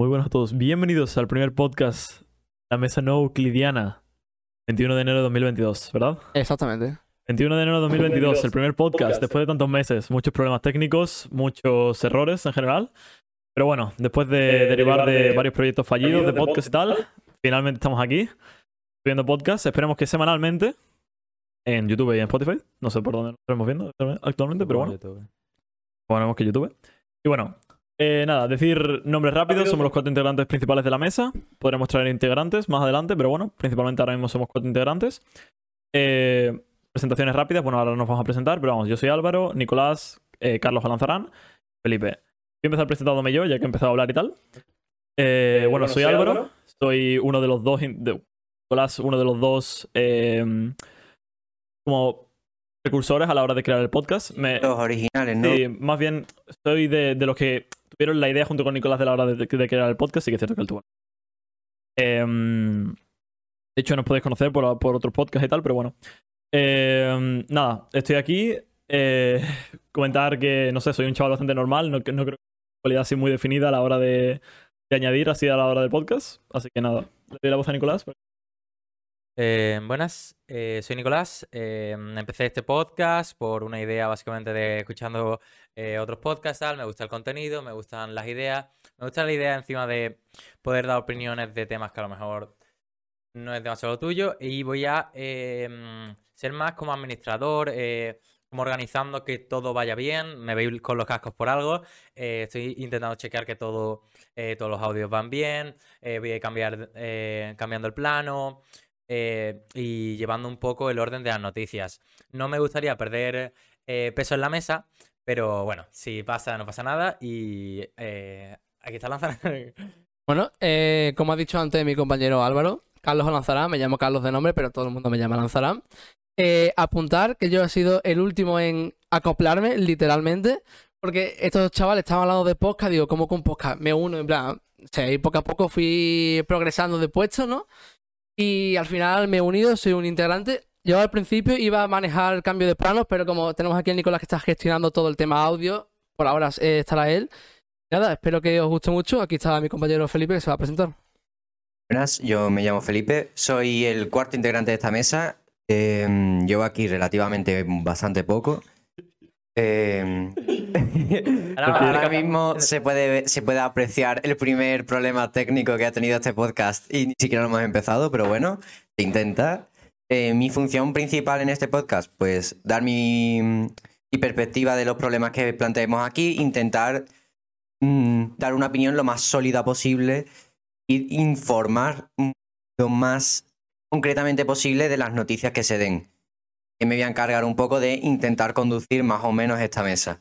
Muy buenos a todos. Bienvenidos al primer podcast, la mesa no euclidiana, 21 de enero de 2022, ¿verdad? Exactamente. 21 de enero de 2022, el primer podcast después de tantos meses, muchos problemas técnicos, muchos errores en general. Pero bueno, después de derivar de varios proyectos fallidos de podcast y tal, finalmente estamos aquí, subiendo podcast. Esperemos que semanalmente en YouTube y en Spotify. No sé por dónde nos estamos viendo actualmente, pero bueno. Ponemos que YouTube. Y bueno, eh, nada, decir nombres rápidos. Somos los cuatro integrantes principales de la mesa. Podremos traer integrantes más adelante, pero bueno, principalmente ahora mismo somos cuatro integrantes. Eh, presentaciones rápidas. Bueno, ahora nos vamos a presentar, pero vamos, yo soy Álvaro, Nicolás, eh, Carlos Alanzarán, Felipe. Voy a empezar presentándome yo, ya que he empezado a hablar y tal. Eh, bueno, soy Álvaro, soy uno de los dos. de- Nicolás, uno de los dos. eh, como precursores a la hora de crear el podcast. Me, Los originales, ¿no? Sí, más bien soy de, de los que tuvieron la idea junto con Nicolás de la hora de, crear el podcast, sí que es cierto que él tuvo. Em, de hecho, nos podéis conocer por, por otros podcasts y tal, pero bueno. Em, nada, estoy aquí. Eh, comentar que, no sé, soy un chaval bastante normal, no, creo que tenga cualidad así muy definida a la hora de, de añadir así a la hora del podcast. Así que nada, le doy la voz a Nicolás. Eh, buenas, eh, soy Nicolás. eh, empecé este podcast por una idea básicamente de escuchando otros podcasts, tal. Me gusta el contenido, me gustan las ideas. Me gusta la idea encima de poder dar opiniones de temas que a lo mejor no es demasiado tuyo. Y voy a mm, ser más como administrador, como organizando que todo vaya bien. Me veis con los cascos por algo. estoy intentando chequear que todo, todos los audios van bien. voy a cambiar, eh, cambiando el plano eh, y llevando un poco el orden de las noticias. No me gustaría perder eh, peso en la mesa, pero bueno, si pasa, no pasa nada. Y eh, aquí está Lanzar. Bueno, como ha dicho antes mi compañero Álvaro, Carlos Lanzarán, me llamo Carlos de nombre, pero todo el mundo me llama Lanzarán. Apuntar que yo he sido el último en acoplarme, literalmente, porque estos chavales estaban hablando de podcast, digo, ¿cómo con podcast? Me uno, en plan, o y poco a poco fui progresando de puesto, ¿no? Y al final me he unido, soy un integrante. Yo al principio iba a manejar el cambio de planos, pero como tenemos aquí a Nicolás que está gestionando todo el tema audio, por ahora eh, estará él. Nada, espero que os guste mucho. Aquí está mi compañero Felipe que se va a presentar. Buenas, yo me llamo Felipe, soy el cuarto integrante de esta mesa. eh, llevo aquí relativamente bastante poco. Eh, ahora mismo se puede, ver- se puede apreciar el primer problema técnico que ha tenido este podcast y ni siquiera lo hemos empezado, pero bueno, se intenta. Eh, mi función principal en este podcast, pues dar mi, mi perspectiva de los problemas que planteemos aquí, intentar mm, dar una opinión lo más sólida posible y informar lo más concretamente posible de las noticias que se den. Y me voy a encargar un poco de intentar conducir más o menos esta mesa.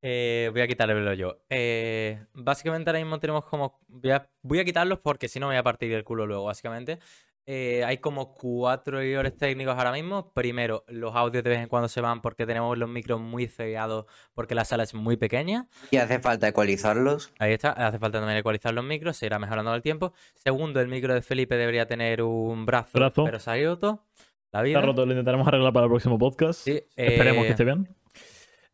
Eh, voy a quitarle yo. Eh, básicamente ahora mismo tenemos como... Voy a, voy a quitarlos porque si no me voy a partir el culo luego, básicamente. Eh, hay como cuatro errores técnicos ahora mismo. Primero, los audios de vez en cuando se van porque tenemos los micros muy cegados porque la sala es muy pequeña. Y hace falta ecualizarlos. Ahí está, hace falta también ecualizar los micros, se irá mejorando el tiempo. Segundo, el micro de Felipe debería tener un brazo, Brazo. pero se ha roto. La vida. Está roto, lo intentaremos arreglar para el próximo podcast. Sí, Esperemos eh, que esté bien.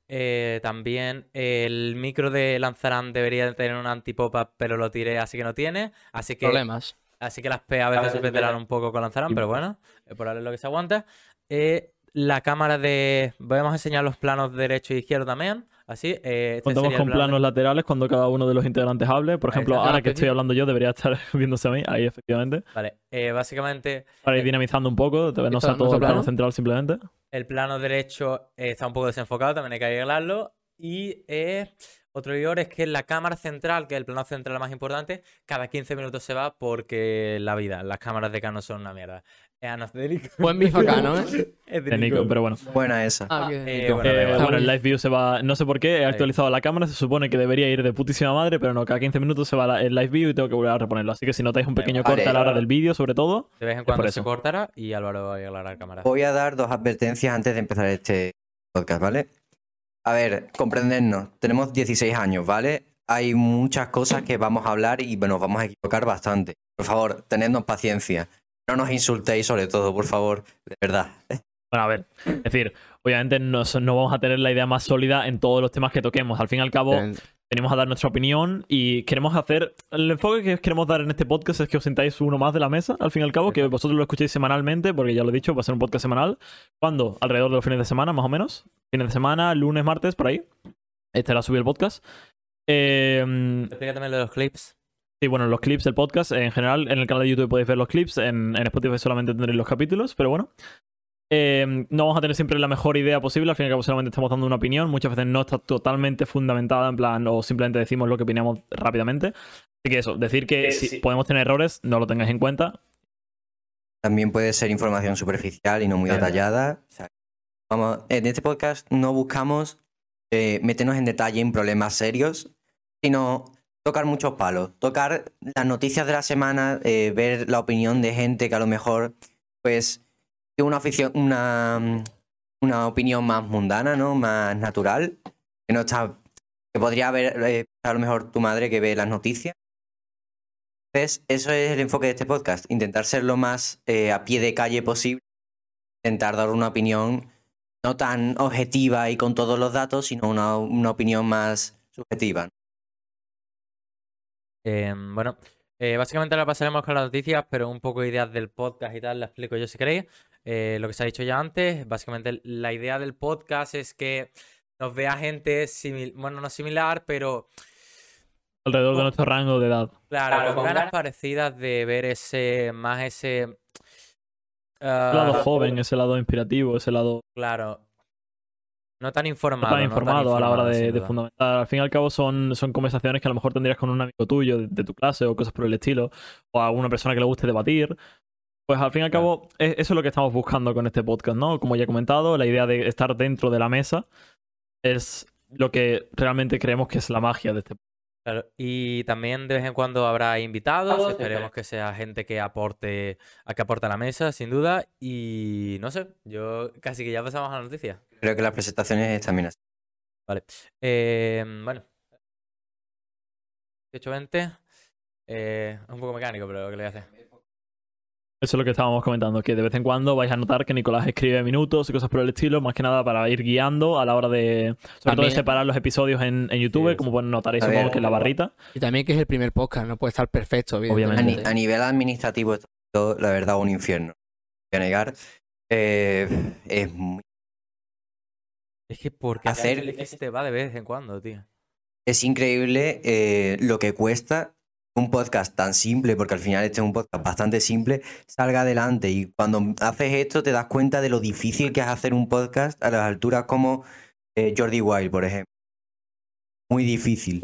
eh, también el micro de Lanzarán debería tener un anti-pop-up, pero lo tiré, así que no tiene. Así que, Problemas. así que las P a veces se perderán un poco con Lanzarán, pero bueno, eh, por ahora es lo que se aguanta. Eh, la cámara de. Vamos a enseñar los planos derecho e izquierdo también. Así. eh, este Contamos con plano planos laterales cuando cada uno de los integrantes hable. Por ejemplo, ahora Ah, que estoy hablando yo, debería estar viéndose a mí, ahí efectivamente. Vale, eh, básicamente Para ir Eh, dinamizando un poco, no sea todo el plano plano. central simplemente. El plano derecho eh, está un poco desenfocado, también hay que arreglarlo. Y otro error es que la cámara central, que es el plano central más importante, cada 15 minutos se va porque la vida, las cámaras de Canon son una mierda. Buen bife acá, ¿no? Es de Nico, pero bueno. Buena esa. Ah. Eh, bueno, Eh, bueno, el live view se va. No sé por qué, he actualizado la cámara. Se supone que debería ir de putísima madre, pero no, cada 15 minutos se va la- el live view y tengo que volver a reponerlo. Así que si notáis un pequeño igual. corte a la Vale. hora del vídeo, sobre todo. De vez en por cuando se cortará y Álvaro va a arreglar la cámara. Voy a dar dos advertencias antes de empezar este podcast, ¿vale? A ver, comprendernos. Tenemos 16 años, ¿vale? Hay muchas cosas que vamos a hablar y nos vamos a equivocar bastante. Por favor, tenednos paciencia. No nos insultéis sobre todo, por favor. De verdad. Bueno, a ver, es decir, obviamente no, no vamos a tener la idea más sólida en todos los temas que toquemos. Al fin y al cabo, Bien. venimos a dar nuestra opinión y queremos hacer. El enfoque que queremos dar en este podcast es que os sintáis uno más de la mesa, al fin y al cabo, que vosotros lo escuchéis semanalmente, porque ya lo he dicho, va a ser un podcast semanal. ¿Cuándo? Alrededor de los fines de semana, más o menos. Fines de semana, lunes, martes, por ahí. Este era subir el podcast. Eh, Explícate lo de los clips. Sí, bueno, los clips del podcast, en general, en el canal de YouTube podéis ver los clips, en, en Spotify solamente tendréis los capítulos, pero bueno. Eh, no vamos a tener siempre la mejor idea posible, al fin y al cabo solamente estamos dando una opinión, muchas veces no está totalmente fundamentada, en plan, o simplemente decimos lo que opinamos rápidamente. Así que eso, decir que si podemos tener errores, no lo tengáis en cuenta. También puede ser información superficial y no muy Claro. detallada. O sea, vamos, en este podcast no buscamos eh, meternos en detalle en problemas serios, sino tocar muchos palos, tocar las noticias de la semana, eh, ver la opinión de gente que a lo mejor, pues, tiene una, afición, una, mm, una opinión más mundana, ¿no? Más natural, que no está, que podría haber eh, a lo mejor tu madre que ve las noticias. Entonces, eso es el enfoque de este podcast, intentar ser lo más eh, a pie de calle posible, intentar dar una opinión no tan objetiva y con todos los datos, sino una, una opinión más subjetiva. Eh, bueno, eh, básicamente ahora pasaremos con las noticias, pero un poco ideas del podcast y tal, la explico yo si queréis. Eh, lo que se ha dicho ya antes, básicamente la idea del podcast es que nos vea gente, simil- bueno, no similar, pero Alrededor de nuestro rango de edad. claro, con ganas parecidas de ver ese, más ese... Ese lado ah, joven, ese lado inspirativo, ese lado claro. No tan no informado. tan no tan informado a la hora de, fundamentar. Al fin y al cabo son, son conversaciones que a lo mejor tendrías con un amigo tuyo de, de tu clase o cosas por el estilo, o a una persona que le guste debatir. Pues al fin y al Claro. cabo, e- eso es lo que estamos buscando con este podcast, ¿no? Como ya he comentado, la idea de estar dentro de la mesa es lo que realmente creemos que es la magia de este podcast. Claro, y también de vez en cuando habrá invitados, esperemos que sea gente que aporte, a que aporte a la mesa, sin duda, y no sé, yo casi que ya pasamos a la noticia. Creo que las presentaciones también así. Eh, bueno, 18-20, eh, es un poco mecánico, pero ¿qué le voy a hacer? Eso es lo que estábamos comentando, que de vez en cuando vais a notar que Nicolás escribe minutos y cosas por el estilo, más que nada para ir guiando a la hora de, sobre todo de separar los episodios en, en YouTube, Sí, como pueden notar ahí supongo que en la barrita. Y también que es el primer podcast, no puede estar perfecto, A, Obviamente. ni- a nivel administrativo, es todo, la verdad, un infierno. Voy a negar. Eh, es muy- Es que porque Hacer- hacer... es que se te va de vez en cuando, tío. es increíble eh, lo que cuesta un podcast tan simple, porque al final este es un podcast bastante simple, salga adelante. Y cuando haces esto te das cuenta de lo difícil que es hacer un podcast a las alturas como eh, Jordi Wild, por ejemplo. Muy difícil.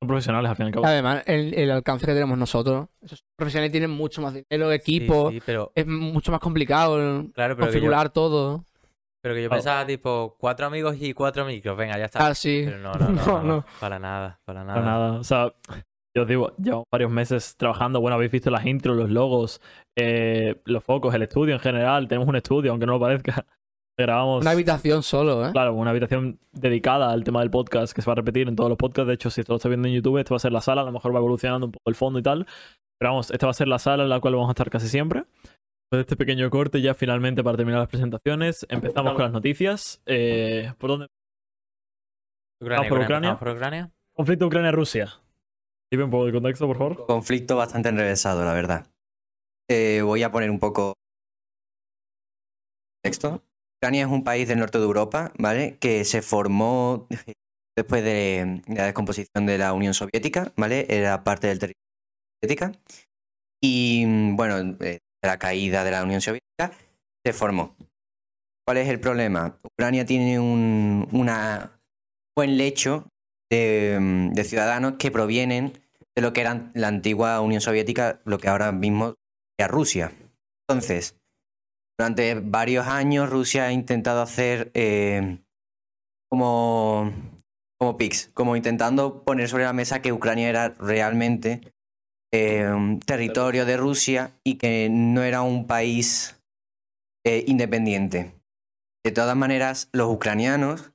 Son profesionales al fin y al cabo. Además, el, el alcance que tenemos nosotros, esos profesionales tienen mucho más dinero, equipo, sí, pero, es mucho más complicado claro, pero yo, configurar todo. pero que yo pensaba, tipo, cuatro amigos y cuatro micros, venga, ya está. Ah, sí. Pero no, no, no, No, no, no. para nada, para nada. Para nada. O sea, yo os digo, llevo varios meses trabajando. Bueno, habéis visto las intros, los logos, eh, los focos, el estudio en general. Tenemos un estudio, aunque no lo parezca. Grabamos, Una habitación solo, ¿eh? claro, una habitación dedicada al tema del podcast que se va a repetir en todos los podcasts. De hecho, si esto lo estás viendo en YouTube, esto va a ser la sala. A lo mejor va evolucionando un poco el fondo y tal. Pero vamos, esta va a ser la sala en la cual vamos a estar casi siempre. Después de este pequeño corte, ya finalmente para terminar las presentaciones, empezamos con las noticias. Eh, ¿Por dónde? Ucrania, por Ucrania, Ucrania. ¿Vamos por Ucrania? Conflicto Ucrania-Rusia. Dime un poco de contexto, por favor. Conflicto bastante enrevesado, la verdad. Eh, voy a poner un poco texto. Ucrania es un país del norte de Europa, ¿vale? Que se formó después de la descomposición de la Unión Soviética, ¿vale? Era parte del territorio soviética. Y bueno, eh, la caída de la Unión Soviética se formó. ¿Cuál es el problema? Ucrania tiene un buen lecho de, mm, de ciudadanos que provienen de lo que era la antigua Unión Soviética, lo que ahora mismo es Rusia. Entonces, durante varios años Rusia ha intentado hacer eh, como, como como intentando poner sobre la mesa que Ucrania era realmente un territorio de Rusia y que no era un país eh, independiente. De todas maneras, los ucranianos,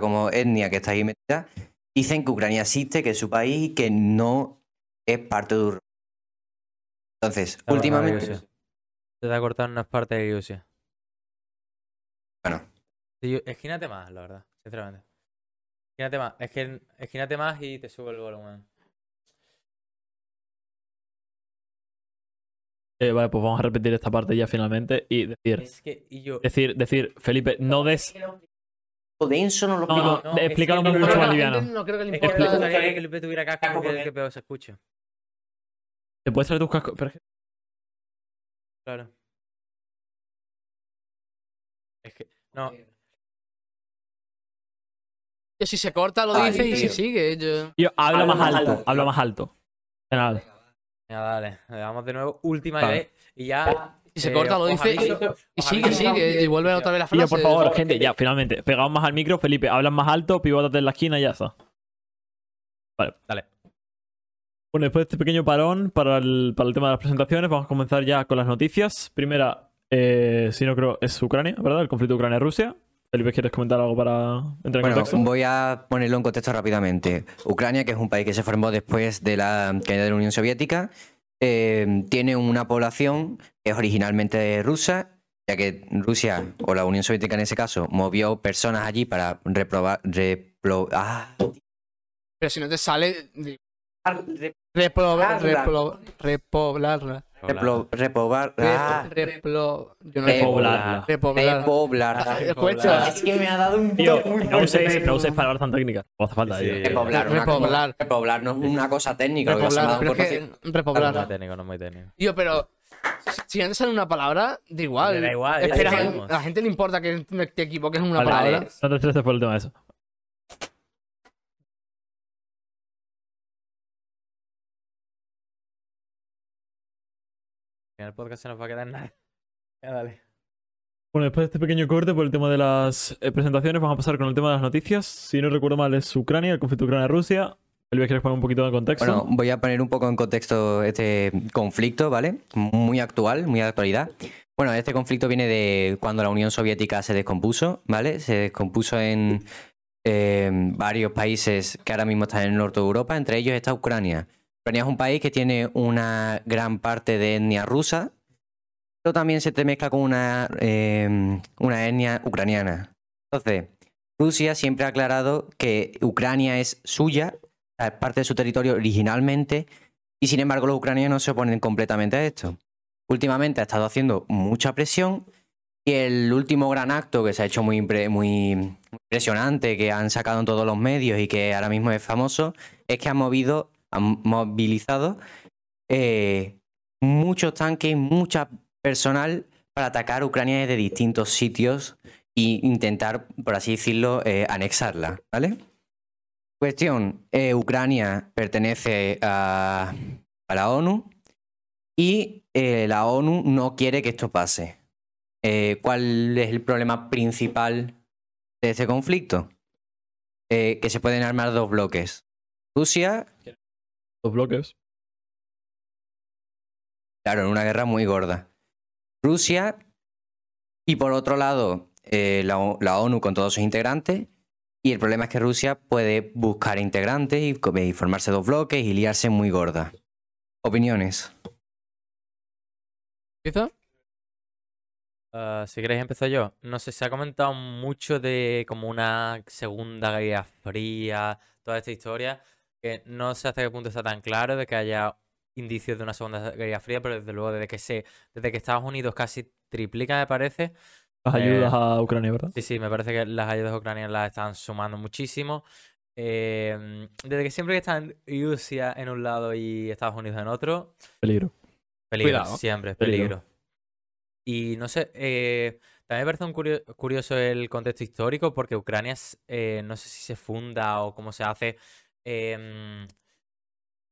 como etnia que está ahí metida, dicen que Ucrania existe, que es su país y que no es parte de Rusia. Entonces, últimamente... Se te ha cortado unas partes de Rusia. Bueno, Esquínate más, la verdad, sinceramente. Esquínate más. Es que esquínate más y te subo el volumen. Eh, vale, pues vamos a repetir esta parte ya finalmente y decir, Es que, y yo. decir, decir, Felipe, no des. Denso no lo No, explico. no, no, es explícalo que mucho no, más liviano. no creo que le Es que me importa. gustaría que Felipe tuviera casco porque es el que peor se escucha. ¿Te puedes traer tus cascos? Claro. Es que. No. Yo, si se corta lo Ay, dice y si sigue. Yo... Habla más más alto, alto. habla más alto. Venga, dale. Le damos de nuevo. Última Vale. vez. Y ya. Si se eh, corta lo dice y, aviso- y os sigue, sigue. Y vuelve otra vez la frase. por favor, gente, ya, finalmente. Pegaos más al micro, Felipe, hablas más alto, pivótate en la esquina y ya está. Vale. Dale. Bueno, después de este pequeño parón para el, para el tema de las presentaciones, vamos a comenzar ya con las noticias. Primera, eh, si no creo, es Ucrania, ¿verdad? El conflicto Ucrania-Rusia. Felipe, ¿quieres comentar algo para entrar en Bueno, contexto? voy a ponerlo en contexto rápidamente. Ucrania, que es un país que se formó después de la caída de la Unión Soviética, eh, tiene una población que es originalmente rusa, ya que Rusia, o la Unión Soviética en ese caso, movió personas allí para reprobar... replo- ah, Pero si no te sale. Habla. replo, repoblarla. Replo- ah, replo- yo no Repoblarla. Repoblar. repoblar. Escucha. Es que me ha dado un Tío, no uséis, fuerte. no uséis palabras tan técnicas. No hace falta. Sí. Repoblar, Repoblar. cosa- repoblar no es una cosa técnica. Repoblar. Pero es que. Repoblar. No es muy técnico, no es muy técnico. Tío, pero. si- antes sale una palabra, da igual. Da igual, Es ya que la, sabemos. gente- a la gente le importa que te equivoques en una Vale, palabra. vale. No te estreses por el tema de eso. En el podcast se nos va a quedar nada. Ya, dale. Bueno, después de este pequeño corte por el tema de las eh, presentaciones, vamos a pasar con el tema de las noticias. Si no recuerdo mal, es Ucrania, el conflicto Ucrania-Rusia. Felipe, ¿quieres poner un poquito de contexto? Bueno, voy a poner un poco en contexto este conflicto, ¿vale? Muy actual, muy de actualidad. Bueno, este conflicto viene de cuando la Unión Soviética se descompuso, ¿vale? Se descompuso en eh, varios países que ahora mismo están en el norte de Europa, entre ellos está Ucrania. Ucrania es un país que tiene una gran parte de etnia rusa, pero también se te mezcla con una, eh, una etnia ucraniana. Entonces, Rusia siempre ha aclarado que Ucrania es suya es parte de su territorio originalmente y sin embargo los ucranianos se oponen completamente a esto. Últimamente ha estado haciendo mucha presión y el último gran acto que se ha hecho muy, muy impresionante, que han sacado en todos los medios y que ahora mismo es famoso, es que han movido, han movilizado eh, muchos tanques, mucha personal para atacar Ucrania desde distintos sitios e intentar, por así decirlo, eh, anexarla, ¿vale? Cuestión, eh, Ucrania pertenece a, la ONU y eh, la ONU no quiere que esto pase. ¿Cuál es el problema principal de este conflicto? Que se pueden armar dos bloques. Rusia, Los bloques. claro, en una guerra muy gorda. Rusia y por otro lado eh, la, ONU con todos sus integrantes. Y el problema es que Rusia puede buscar integrantes y formarse dos bloques y liarse muy gorda. Opiniones. ¿Empieza? Ah, si queréis empezar yo. No sé, se ha comentado mucho de como una segunda guerra fría, toda esta historia, que no sé hasta qué punto está tan claro de que haya indicios de una segunda guerra fría, pero desde luego desde que se, desde que Estados Unidos casi triplica, me parece. Las Eh, ayudas a Ucrania, ¿verdad? Sí, sí, me parece que las ayudas ucranianas las están sumando muchísimo. Eh, desde que siempre que están Rusia en un lado y Estados Unidos en otro, Peligro. Peligro, Cuidado. siempre, Peligro. peligro. Y no sé, eh, también me parece un curio- curioso el contexto histórico porque Ucrania, es, eh, no sé si se funda o cómo se hace, em,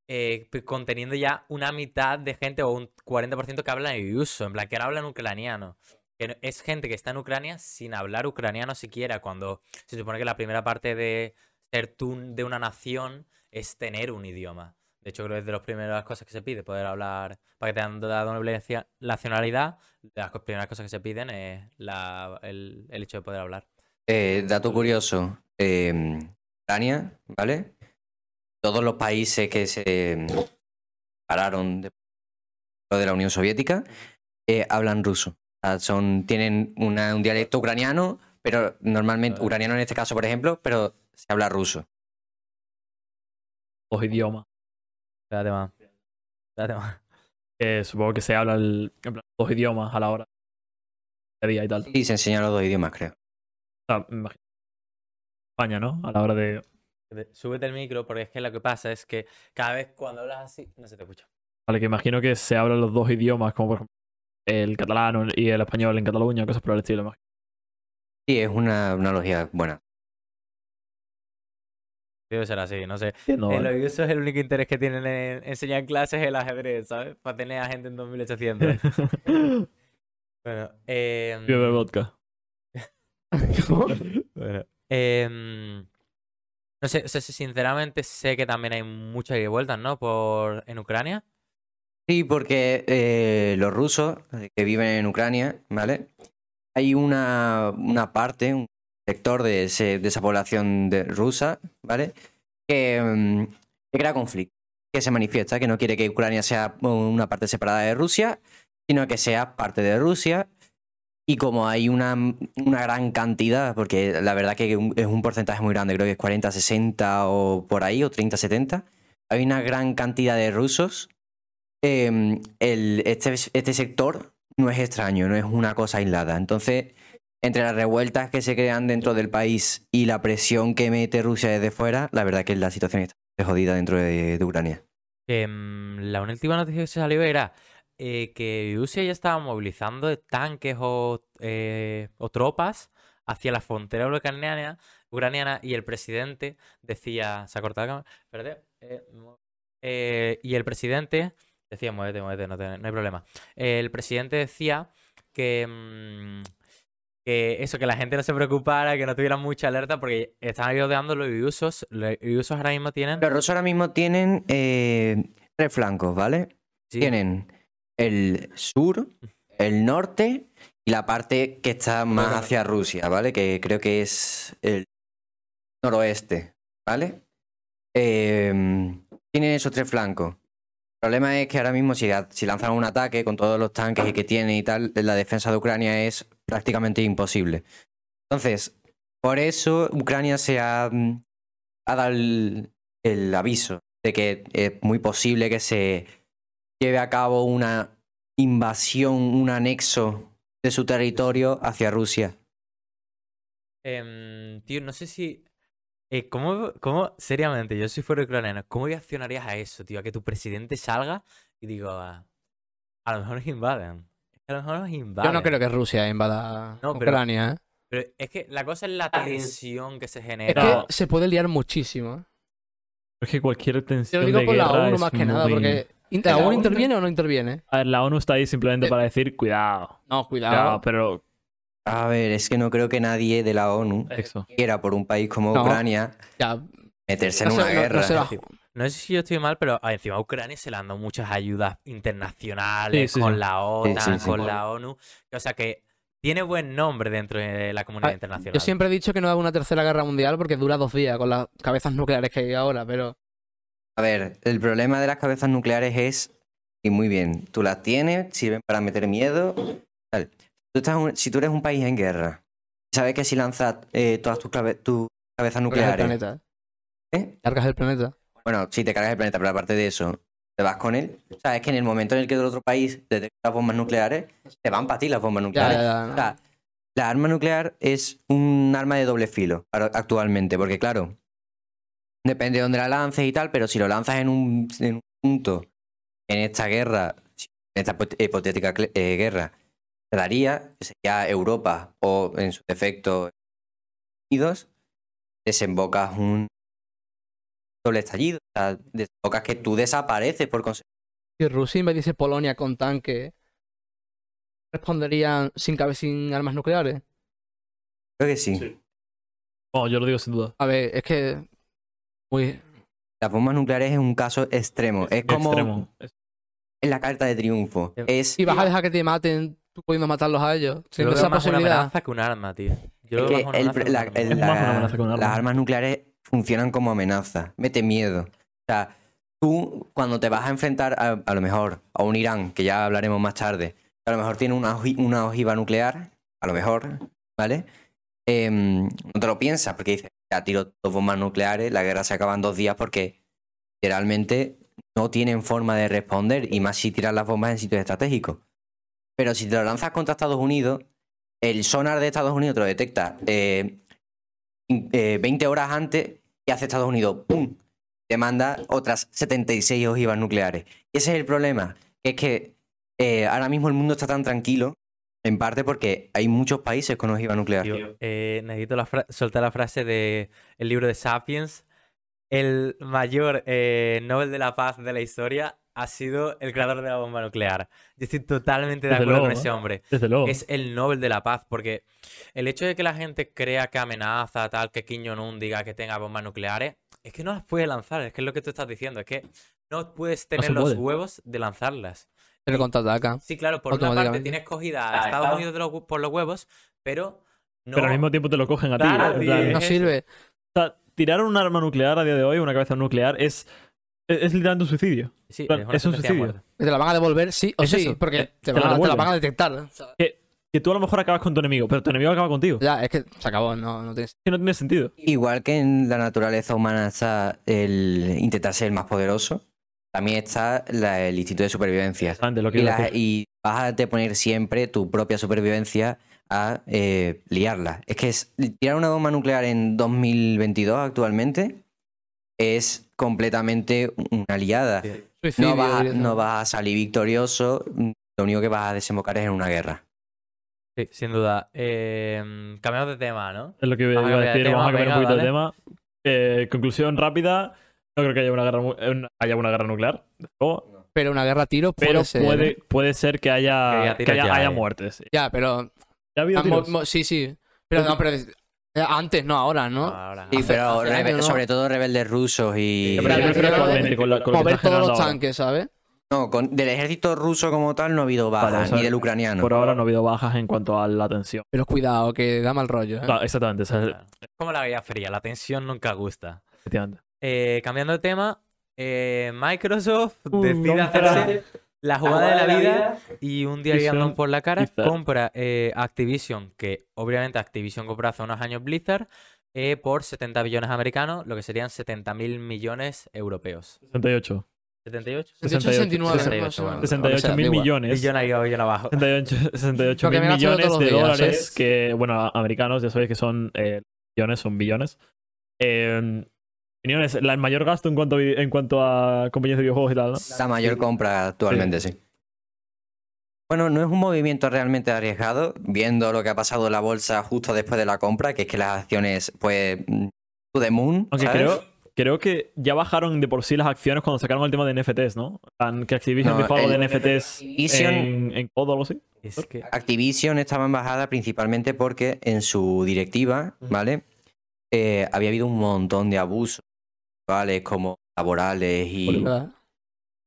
eh, p- conteniendo ya una mitad de gente o un 40% que habla en ruso, en plan que ahora hablan ucraniano. Es gente que está en Ucrania sin hablar ucraniano siquiera, cuando se supone que la primera parte de ser tú de una nación es tener un idioma. De hecho, creo que es de las primeras cosas que se pide, poder hablar, para que te han dado una nacionalidad, las primeras cosas que se piden es el hecho de poder hablar. Eh, dato curioso. eh, Ucrania, ¿vale? Todos los países que se mm, pararon de, lo de la Unión Soviética eh, hablan ruso. O sea, son, tienen una- un dialecto ucraniano, pero normalmente, ucraniano en este caso, por ejemplo, pero se habla ruso. Dos idiomas. Espérate más. Espérate más. Que supongo que se habla el, en plan, dos idiomas a la hora de día y tal. Y se enseñan los dos idiomas, creo. O sea, me imagino. España, ¿no? A la hora de. Súbete el micro porque es que lo que pasa es que cada vez cuando hablas así no se te escucha. Vale, que imagino que se hablan los dos idiomas, como por ejemplo el catalán y el español en Cataluña, cosas por el estilo. imagino. Sí, es una analogía buena. Debe ser así, no sé. ¿vale? los usos el único interés que tienen en enseñar clases es el ajedrez, ¿sabes? Para tener a gente en 2800. bueno, eh, Bebe vodka. Bueno, em, no sé, sinceramente sé que también hay muchas vueltas, ¿no? Por, en Ucrania. Sí, porque eh, los rusos que viven en Ucrania, ¿vale? Hay una, una parte, un sector de, ese- de esa población de- rusa, ¿vale? Mm, que crea conflicto, que se manifiesta, que no quiere que Ucrania sea una parte separada de Rusia, sino que sea parte de Rusia. Y como hay una, una gran cantidad, porque la verdad que es un porcentaje muy grande, creo que es 40, 60 o por ahí, o 30, 70, hay una gran cantidad de rusos em, el, este, este sector no es extraño, no es una cosa aislada. Entonces, entre las revueltas que se crean dentro del país y la presión que mete Rusia desde fuera, la verdad que la situación está jodida dentro de, de Ucrania. Em, la última noticia que se salió era eh, que Rusia ya estaba movilizando tanques o, eh, o tropas hacia la frontera ucraniana, ucraniana y el presidente decía, se ha cortado la cámara, eh, eh, y el presidente decía, muévete, muévete, no, te- no hay problema. El presidente decía que, mm, que eso, que la gente no se preocupara, que no tuviera mucha alerta, porque están ayudando los usos, los usos ahora mismo tienen... Los rusos ahora mismo tienen tres flancos, ¿vale? Sí, Tienen el sur, el norte y la parte que está más Bueno. hacia Rusia, ¿vale? Que creo que es el noroeste, ¿vale? Em, tienen esos tres flancos. El problema es que ahora mismo si, si lanzan un ataque con todos los tanques y que tienen y tal, la defensa de Ucrania es prácticamente imposible. Entonces, por eso Ucrania se ha, ha dado el, el aviso de que es muy posible que se lleve a cabo una invasión, un anexo de su territorio hacia Rusia. Em, tío, no sé si. eh, ¿cómo, cómo, seriamente, yo si fuera ucraniano, ¿cómo reaccionarías a eso, tío? A que tu presidente salga y diga, a lo mejor nos invaden. Es a lo mejor nos invaden. Yo no creo que Rusia invada No, pero- Ucrania. ¿eh? Pero es que la cosa es la tensión que se Es genera. que se puede liar muchísimo. ¿eh? Es que cualquier Te tensión lo digo de por la guerra ONU es más que nada, porque ¿la La ONU ONU interviene o no interviene? A ver, la ONU está ahí simplemente Eh, para decir, cuidado. No, cuidado. cuidado, pero A ver, es que no creo que nadie de la ONU eso. quiera por un país como No. Ucrania Ya, meterse no en se- una no- no guerra. No sé si yo estoy mal, pero ah, encima a Ucrania se le han dado muchas ayudas internacionales Sí, sí, con sí. la OTAN, sí, sí. con la ONU. O sea que tiene buen nombre dentro de la comunidad Ah, internacional. Yo siempre he dicho que no hago una tercera guerra mundial porque dura dos días con las cabezas nucleares que hay ahora, pero A ver, el problema de las cabezas nucleares es, y muy bien, tú las tienes, sirven para meter miedo. tal. Tú estás un- si tú eres un país en guerra, sabes que si lanzas eh, todas tus, clave- tus cabezas cargas el nucleares, planeta. ¿eh? Cargas el planeta. bueno, si te cargas el planeta, pero aparte de eso, te vas con él. Sabes que en el momento en el que el otro país detecta las bombas nucleares, te van para ti las bombas nucleares. ya, ya, O no. sea, la arma nuclear es un arma de doble filo actualmente, porque claro, depende de dónde la lances y tal, pero si lo lanzas en un, en un punto, en esta guerra, en esta hipo- hipotética eh, guerra, te daría, que sería Europa o en su defecto Estados Unidos, desembocas un doble estallido, o sea, desembocas que tú desapareces por consecuencia. Si Rusia invadiese Polonia con tanques, ¿responderían sin cabe sin armas nucleares? Creo que sí. Sí. Bueno, yo lo digo sin duda. A ver, es que. Muy. Las bombas nucleares es un caso extremo. Es como Extremo. Es- en la carta de triunfo. Es Si vas a dejar que te maten, tú pudiendo matarlos a ellos. Yo Sin esa más una posibilidad. amenaza que un arma, tío. Yo Es lo que veo más una el- amenaza que un la- el- que arma. las armas nucleares funcionan como amenaza, mete miedo. O sea, tú cuando te vas a enfrentar a, a lo mejor a un Irán, que ya hablaremos más tarde, que a lo mejor tiene una, oji- una ojiva nuclear, a lo mejor, ¿vale? Em, no te lo piensas porque dices, a tiro dos bombas nucleares, la guerra se acaba en dos días porque literalmente no tienen forma de responder y más si tiran las bombas en sitios estratégicos. Pero si te lo lanzas contra Estados Unidos, el sonar de Estados Unidos te lo detecta eh, in- eh, 20 horas antes y hace Estados Unidos ¡pum! Te manda otras 76 ojivas nucleares. Y ese es el problema, que es que eh, ahora mismo el mundo está tan tranquilo, en parte porque hay muchos países con ojiva nuclear. Tío, eh, necesito la soltar la frase de el libro de Sapiens. El mayor eh, Nobel de la Paz de la historia ha sido el creador de la bomba nuclear. Yo estoy totalmente de Desde acuerdo con luego, ese ¿eh? hombre. Desde luego. Es el Nobel de la Paz, porque el hecho de que la gente crea que amenaza, tal, que Kim Jong-un diga que tenga bombas nucleares, es que no las puede lanzar, es que es lo que tú estás diciendo, es que no puedes tener los puede. huevos de lanzarlas. Pero contraataca. Sí, claro, por una parte tienes cogida a Estados Unidos de los hue- por los huevos, pero no... Pero al mismo tiempo te lo cogen a ti. Claro, en tío, plan, No sirve. o sea, tirar un arma nuclear a día de hoy, una cabeza nuclear, es, es, es literalmente un suicidio. Sí, Claro, es un suicidio. Te la van a devolver sí o Es sí, eso, porque te- van la a- te la van a detectar. ¿sabes? Que tú a lo mejor acabas con tu enemigo, pero tu enemigo acaba contigo. Ya, es que se acabó, no, no tienes. Que no tiene sentido. Igual que en la naturaleza humana está el intentar ser el más poderoso, también está la- el instinto de supervivencia. Exactamente, lo que Y, la- vas a poner siempre tu propia supervivencia a eh, liarla. Es que es, tirar una bomba nuclear en 2022 actualmente es completamente una liada. Sí. No vas, a- directamente. no vas a salir victorioso, lo único que vas a desembocar es en una guerra. Sí, sin duda. Eh, cambiamos de tema, ¿no? Es lo que iba Vamos a decir. Vamos a cambiar un poquito de tema. Eh, conclusión rápida. No creo que haya una guerra, eh, una- haya una guerra nuclear. Pero una guerra a tiro puede pero ser. ¿eh? puede, puede ser que haya, Que haya que tiros haya, ya, haya eh. muertes. sí. Ya, pero. ¿Ya ha habido ah, tiros? sí, sí. Pero no, pero. eh, Antes, no ahora, ¿no? Ahora, Sí, pero hace rebe- años, ¿no? sobre todo rebeldes rusos y... Mover está todos los tanques, ¿sabes? No, con- del ejército ruso como tal no ha habido bajas, Vale, o sea, ni del ucraniano. Por ahora no ha habido bajas en cuanto a la tensión. Pero cuidado, que da mal rollo. ¿eh? Claro, exactamente. o sea, Claro. Es como la Guerra Fría, la tensión nunca gusta. efectivamente. Eh, cambiando de tema, eh, Microsoft Uh, decide hacerse la jugada de la vida y un día guiando por la cara Blizzard. compra eh, Activision, que obviamente Activision compró hace unos años Blizzard, eh, por 70 billones americanos, lo que serían 70 mil millones europeos. 68. 78. 68, 69, 68, más o menos. bueno. 68 O sea, mil igual. millones. Billón arriba, billón abajo. 68, 68 Lo que mil millones de días, dólares ¿sabes? que, bueno, americanos, ya sabéis que son eh, billones, son billones. Eh, opiniones, la- el mayor gasto en cuanto, a, en cuanto a compañías de videojuegos y tal, ¿no? La mayor compra actualmente, sí. Bueno, no es un movimiento realmente arriesgado, viendo lo que ha pasado en la bolsa justo después de la compra, que es que las acciones, pues, mm, to the moon, Aunque ¿sabes? creo, creo que ya bajaron de por sí las acciones cuando sacaron el tema de NFTs, ¿no? Que Activision No, dijo algo de NFTs Activision- en, en Code o algo así. Es que Activision estaba en bajada principalmente porque en su directiva, ¿vale? Eh, había habido un montón de abusos. Como laborales y...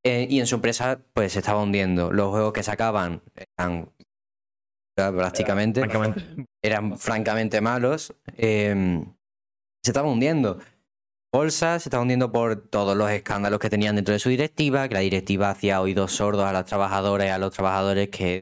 Eh, y en su empresa, pues se estaba hundiendo. Los juegos que sacaban eran prácticamente Francamente. eran francamente malos. eh, se estaba hundiendo. Bolsa se estaba hundiendo por todos los escándalos que tenían dentro de su directiva, que la directiva hacía oídos sordos a las trabajadoras y a los trabajadores que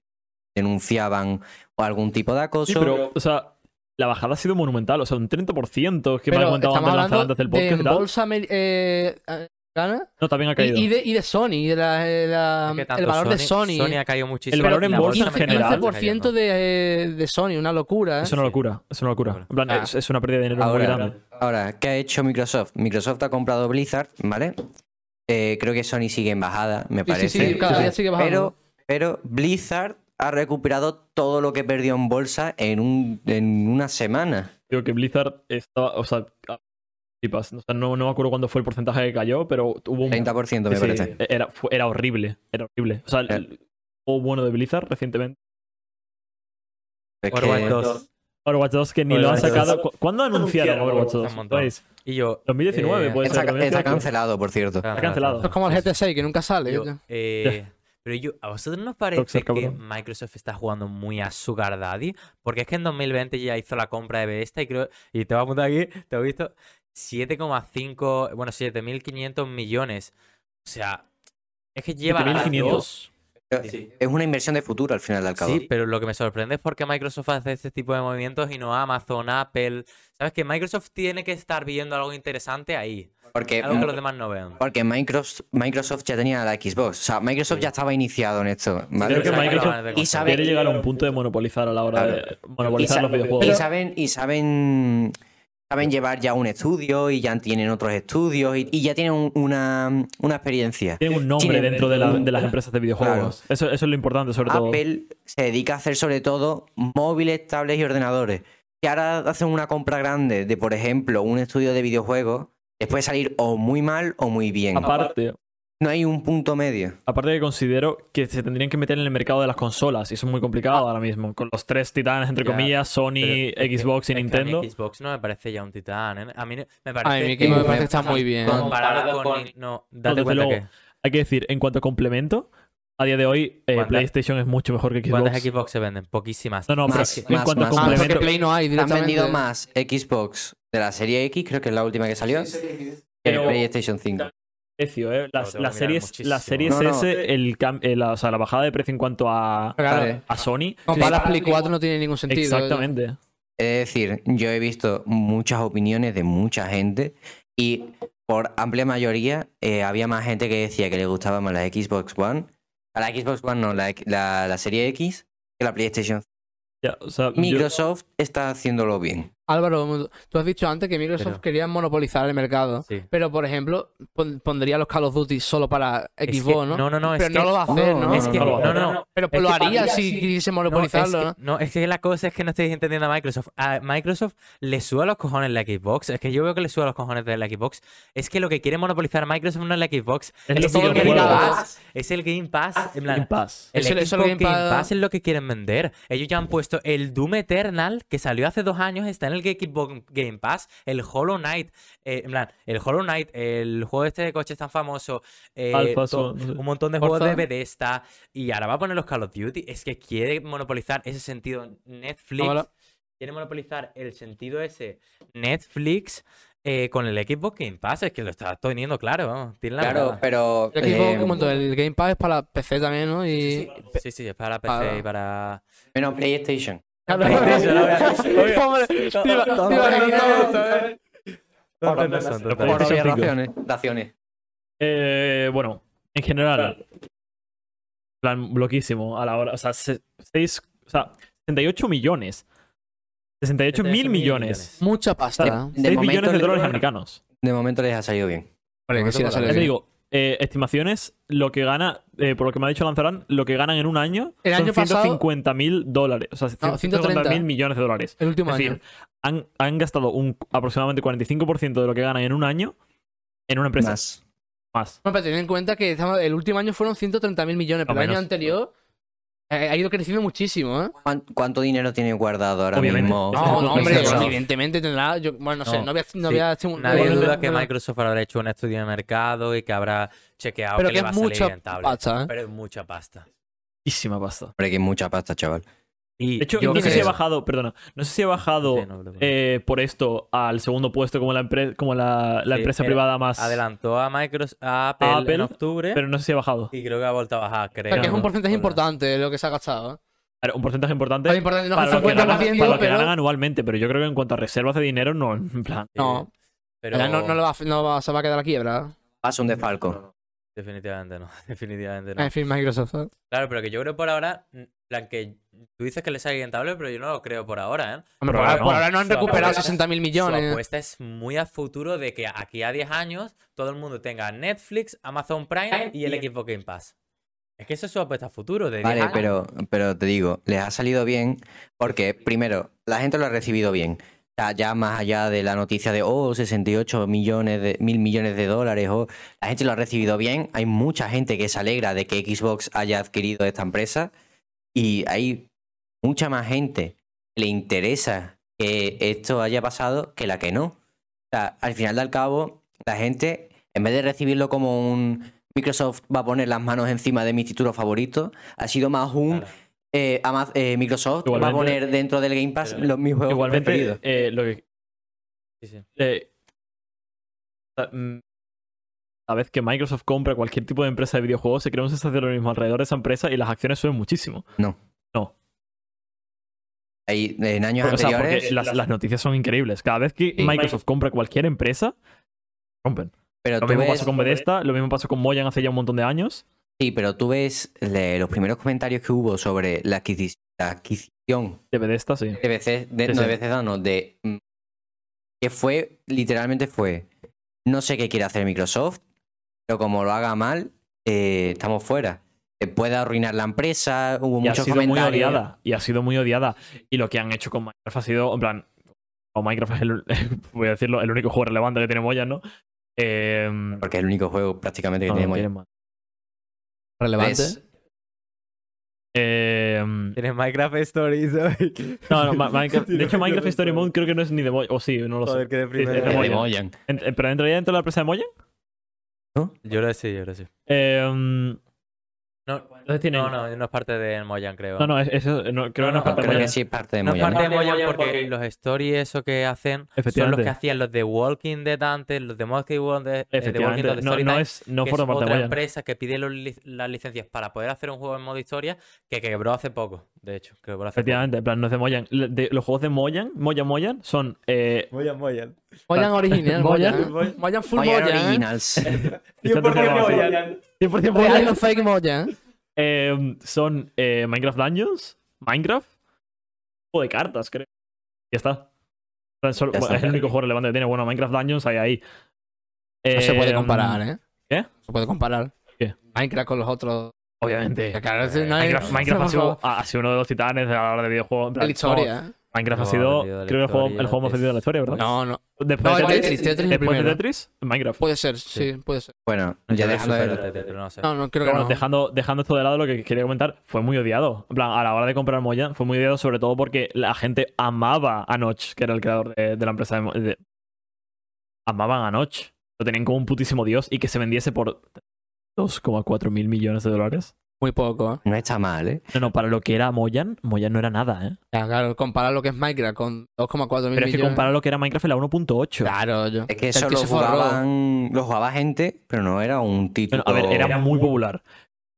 denunciaban algún tipo de acoso. Sí, pero, o sea, la bajada ha sido monumental. O sea, un 30% que me ha comentado antes, Lanzar, hablando antes del de podcast y tal. bolsa eh, americana No, también ha caído. y de, y de Sony, de la- de que el valor de Sony. Sony ha caído muchísimo. valor en la bolsa en 15%, general. está cayendo. 15% de, de Sony, una locura. ¿eh? Es una locura, es una locura. En plan, Ah. es, es una pérdida de dinero muy Ahora, grande. ahora, ¿qué ha hecho Microsoft? Microsoft ha comprado Blizzard, ¿vale? Eh, creo que Sony sigue en bajada, me Sí, sí, parece. sí, cada día sigue bajando. Pero, pero Blizzard ha recuperado todo lo que perdió en bolsa en, un, en una semana. Digo que Blizzard estaba, o sea, flipas. O sea, no, no me acuerdo cuándo fue el porcentaje que cayó, pero tuvo un... 30% me sí, parece. Era, fue- era horrible, era horrible. O sea, el, el juego bueno de Blizzard recientemente. Overwatch 2. Overwatch 2 que ni lo han Overwatch 2. sacado. ¿Cu- ¿Cuándo anunciaron Overwatch 2? Un montón. ¿Sabéis? Y yo. 2019 eh, puede está, ser. está 2018. cancelado, por cierto. Está cancelado. Esto es como el GT6, que nunca sale. Yo, ¿eh? Pero yo, ¿a vosotros nos Toxer, parece que. Microsoft está jugando muy a Sugar Daddy? Porque es que en 2020 ya hizo la compra de Bethesda y creo, y te voy a apuntar aquí, te he visto 7,5, bueno, 7.500 millones. O sea, es que lleva las 7.500. Sí. Es una inversión de futuro al final del cabo. Sí, pero lo que me sorprende es porque Microsoft hace este tipo de movimientos y no Amazon, Apple. ¿Sabes que Microsoft tiene que estar viendo algo interesante ahí? Porque, Algo que los demás no vean. porque Microsoft, Microsoft ya tenía la Xbox. O sea, Microsoft Sí. ya estaba iniciado en esto. ¿vale? Creo que Microsoft y sabe- quiere llegar a un punto de monopolizar a la hora de monopolizar y, los videojuegos. y saben, y saben, saben llevar ya un estudio y ya tienen otros estudios y, y ya tienen un- una, una experiencia. Tienen un nombre Tienen- dentro de, la- de las empresas de videojuegos. Eso, eso es lo importante, sobre todo. Apple se dedica a hacer sobre todo móviles, tablets y ordenadores. Si ahora hacen una compra grande de, por ejemplo, un estudio de videojuegos, les puede salir o muy mal o muy bien. Aparte, No hay un punto medio. aparte que considero que se tendrían que meter en el mercado de las consolas y eso es muy complicado ahora mismo. Con los tres titanes, entre Ya, comillas, Sony, Pero es que- Xbox y Nintendo. Xbox no me parece ya un titán. ¿eh? A mí me parece. que me parece que está muy bien. Comparado con. No, date desde cuenta luego, que. Hay que decir, en cuanto a complemento, a día de hoy eh, ¿Cuántas- PlayStation es mucho mejor que Xbox. ¿Cuántas Xbox se venden? Poquísimas. No, no, pero Más, en más, cuanto a más. Ah, porque complemento, Play no hay Han vendido más Xbox de la serie X, creo que es la última que salió, que Pero- PlayStation 5. Precio, ¿eh? Las, las series, las series No, no. S, El eh, la, o sea, la bajada de precio en cuanto a, Claro. Vale. a Sony. Comprar las Play 4 no tiene ningún sentido. Exactamente. Es decir, yo he visto muchas opiniones de mucha gente y por amplia mayoría eh, había más gente que decía que le gustaba más la Xbox One, a la Xbox One no, la, la, la serie X que la PlayStation. Ya, o sea, yo- Microsoft está haciéndolo bien. Álvaro, tú has dicho antes que Microsoft Pero- quería monopolizar el mercado. Sí. Pero, por ejemplo, pon- pondría los Call of Duty solo para Es que- Xbox, ¿no? No, no, no. Es Pero que, no lo va a hacer, ¿no? no, es que, no no, a. Pero Es lo haría si quisiese No, es monopolizarlo, que, ¿no? no, es que la cosa es que no estáis entendiendo a Microsoft. A Microsoft le suda los cojones la Xbox. Es que yo veo que le suda los cojones de la Xbox. Es que lo que quiere monopolizar Microsoft no es la Xbox. Es Es, el Game. Pass. Es el Game Pass. En plan, Game Pass. el Xbox el Game Game Pass- Pass es lo que quieren vender. Ellos ya han puesto el Doom Eternal, que salió hace dos años, está en el Xbox Game Pass. El Hollow Knight. eh, en plan, el Hollow Knight, el juego este de coches tan famoso. eh, un montón de Forza. juegos de Bethesda. Y ahora va a poner los Call of Duty. Es que quiere monopolizar ese sentido Netflix. Quiere monopolizar el sentido ese Netflix eh, con el Xbox Game Pass. Es que lo está teniendo claro. vamos, Tiene la Claro, verdad. pero... El, Xbox, eh, un montón, el Game Pass es para PC también, ¿no? Y... Sí, sí, es para PC Ah. y para. menos PlayStation. Por Pero Por PlayStation obvias 5. razones. razones. Eh, bueno, en general, plan bloquísimo a la hora. O sea, se- seis, o sea 68 millones. 68 mil 68 mil millones. Mucha O pasta. sea, ¿eh? 6 momento millones de dólares americanos. De momento les ha salido bien. Hombre, que sí, le sale Ya te bien. digo, eh, estimaciones, lo que gana, eh, por lo que me ha dicho Lanzarán, lo que ganan en un año El son año pasado- 150 mil dólares. O sea, 150 mil millones de dólares. El último Es año. decir, han, han gastado un aproximadamente 45% de lo que ganan en un año en una empresa Más. más. No, pero ten en cuenta que el último año fueron 130.000 millones, pero No, el año anterior ha ido creciendo muchísimo, ¿eh? ¿Cuán- ¿Cuánto dinero tiene guardado ahora Obviamente. mismo? No, no, hombre, Microsoft. evidentemente tendrá. Yo, bueno, no sé, No, no voy a. No sí. voy a hacer un- Nadie duda que no Microsoft habrá hecho un estudio de mercado y que habrá chequeado Pero que, que le va es a salir mucha rentable. pasta, ¿eh? Pero es mucha pasta. Muchísima pasta. Hombre, que es mucha pasta, chaval. Y De hecho, yo no sé si ha bajado, perdona, no sé si ha bajado Sí, no, no, no. eh, por esto al segundo puesto como la, empre- como la, la Sí, empresa era- privada más. Adelantó a Microsoft, a Apple, Apple, en octubre Pero no sé si ha bajado. y creo que ha vuelto a bajar, creo. Porque es un porcentaje importante lo que se ha gastado. ¿eh? Un porcentaje importante. Es importante, no es para, lo que ganan, 50%, para lo que pero. ganan anualmente, pero yo creo que en cuanto a reservas de dinero, no. En plan, No. Pero Ya no, no, le va, a- no va- se va a quedar la quiebra. Pasa un desfalco. Definitivamente no, definitivamente no. En fin, Microsoft. ¿eh? Claro, pero que yo creo por ahora, plan que tú dices que le sale rentable, pero yo no lo creo por ahora, ¿eh? Hombre, por, ahora por no. ahora no han Su recuperado apuesta- 60.000 Su millones. apuesta es muy a futuro de que aquí a 10 años todo el mundo tenga Netflix, Amazon Prime y el Xbox Game Pass. Es que eso es su apuesta a futuro de 10 Vale, pero, pero te digo, les ha salido bien porque, primero, la gente lo ha recibido bien. Ya más allá de la noticia de, oh, 68 millones de, mil millones de dólares, la gente lo ha recibido bien. Hay mucha gente que se alegra de que Xbox haya adquirido esta empresa y hay mucha más gente que le interesa que esto haya pasado que la que no. O sea, al final del cabo, la gente, en vez de recibirlo como un Microsoft va a poner las manos encima de mi título favorito, ha sido más un. Eh, Amaz- eh, Microsoft va a poner dentro del Game Pass Pero- los mis juegos igualmente, preferidos. eh, lo que. Sí, sí. eh, mm, cada vez que Microsoft compra cualquier tipo de empresa de videojuegos, se crea un sensacionalismo alrededor de esa empresa y las acciones suben muchísimo. No. No. Ahí, en años Porque, o sea, porque anteriores. las, las noticias son increíbles. Cada vez que Sí. Microsoft compra cualquier empresa, rompen. pero Lo mismo ves, pasó con Bethesda, lo mismo pasó con Moyan hace ya un montón de años. Sí, pero tú ves le- los primeros comentarios que hubo sobre la, adquisi- la adquisición De Bethesda, sí. de BC, de, Sí, no, sí. de Bethesda, no, de mm, que fue, literalmente fue, no sé qué quiere hacer Microsoft, pero como lo haga mal, eh, estamos fuera. Eh, puede arruinar la empresa, hubo Y ha muchos sido muy odiada. Y ha sido muy odiada. Y lo que han hecho con Minecraft ha sido, en plan, o Minecraft es el, voy a decirlo, el único juego relevante que tiene Moyan, ¿no? Eh, Porque es el único juego prácticamente que no, no, tenemos. tiene más. Relevante. ¿Ves? Eh, Tienes Minecraft Stories. ¿sabes? no, no, Ma- Minecraft- de hecho, Minecraft Story Mode creo que no es ni de Moyan. O sí, no lo sé. Qué Sí, es de Moyan. En- eh, ¿Pero entraría dentro de la empresa de Moyan? Yo lo sé, yo lo sé. Eh, No, entonces tiene- no, no, no es parte de Moyan, creo. No, no, es- eso no, creo que no es No, parte de Moyan. sí es parte de No es Moyan. parte de de Moyan porque porque- los stories eso que hacen son los que hacían los de Walking Dead antes, los de Dead, eh, de Walking Efectivamente. Dead de No, no, es, no que forma es parte de otra Moyan. empresa que pide los las licencias para poder hacer un juego en modo historia que quebró hace poco, de hecho. Quebró hace poco. Efectivamente, en plan, no es de Moyan. De- los juegos de Moyan, Moyan Moyan, son. Eh, Moyan, Moyan. Moyan original, Moyan. Moyan. Moyan full Moyan Moyan. Originals. Fíjate que va así. 100% Real Moyan. fake Moyan. Eh, son eh, Minecraft Dungeons, Minecraft, juego de cartas, creo. Ya está. O Ya. Es el único juego relevante que tiene. Bueno, Minecraft Dungeons hay ahí. No se puede Eh, comparar, ¿eh? ¿qué? No se puede comparar. ¿Qué? Minecraft con los otros. Obviamente. Claro, no hay- Minecraft, Minecraft ha, sido, favor. ha sido uno de los titanes de la hora de videojuegos. la historia. ¿eh? Minecraft ha sido, creo que el juego, historia, el juego más vendido de la historia, ¿verdad? No, no. Después No, de el Tetris, Tetris, Tetris después de. Tetris, Minecraft. Puede ser, sí, puede ser. Bueno, ya dejando de, pero no sé. No, no creo Pero que bueno, no. dejando, dejando esto de lado, lo que quería comentar, fue muy odiado. En plan, a la hora de comprar Moyan, fue muy odiado, sobre todo porque la gente amaba a Notch, que era el creador de, de la empresa de, de- Amaban a Notch. Lo tenían como un putísimo dios y que se vendiese por 2,4 mil millones de dólares. Muy poco, ¿eh? No está mal, ¿eh? No, no, para lo que era Moyan, Moyan no era nada, ¿eh? Ya, claro, comparar lo que es Minecraft con 2,4 mil Pero es que millones. compara lo que era Minecraft en la 1.8. Claro, yo. Es que eso tío lo jugaban, lo jugaba gente, pero no era un título. Bueno, a ver, era muy popular,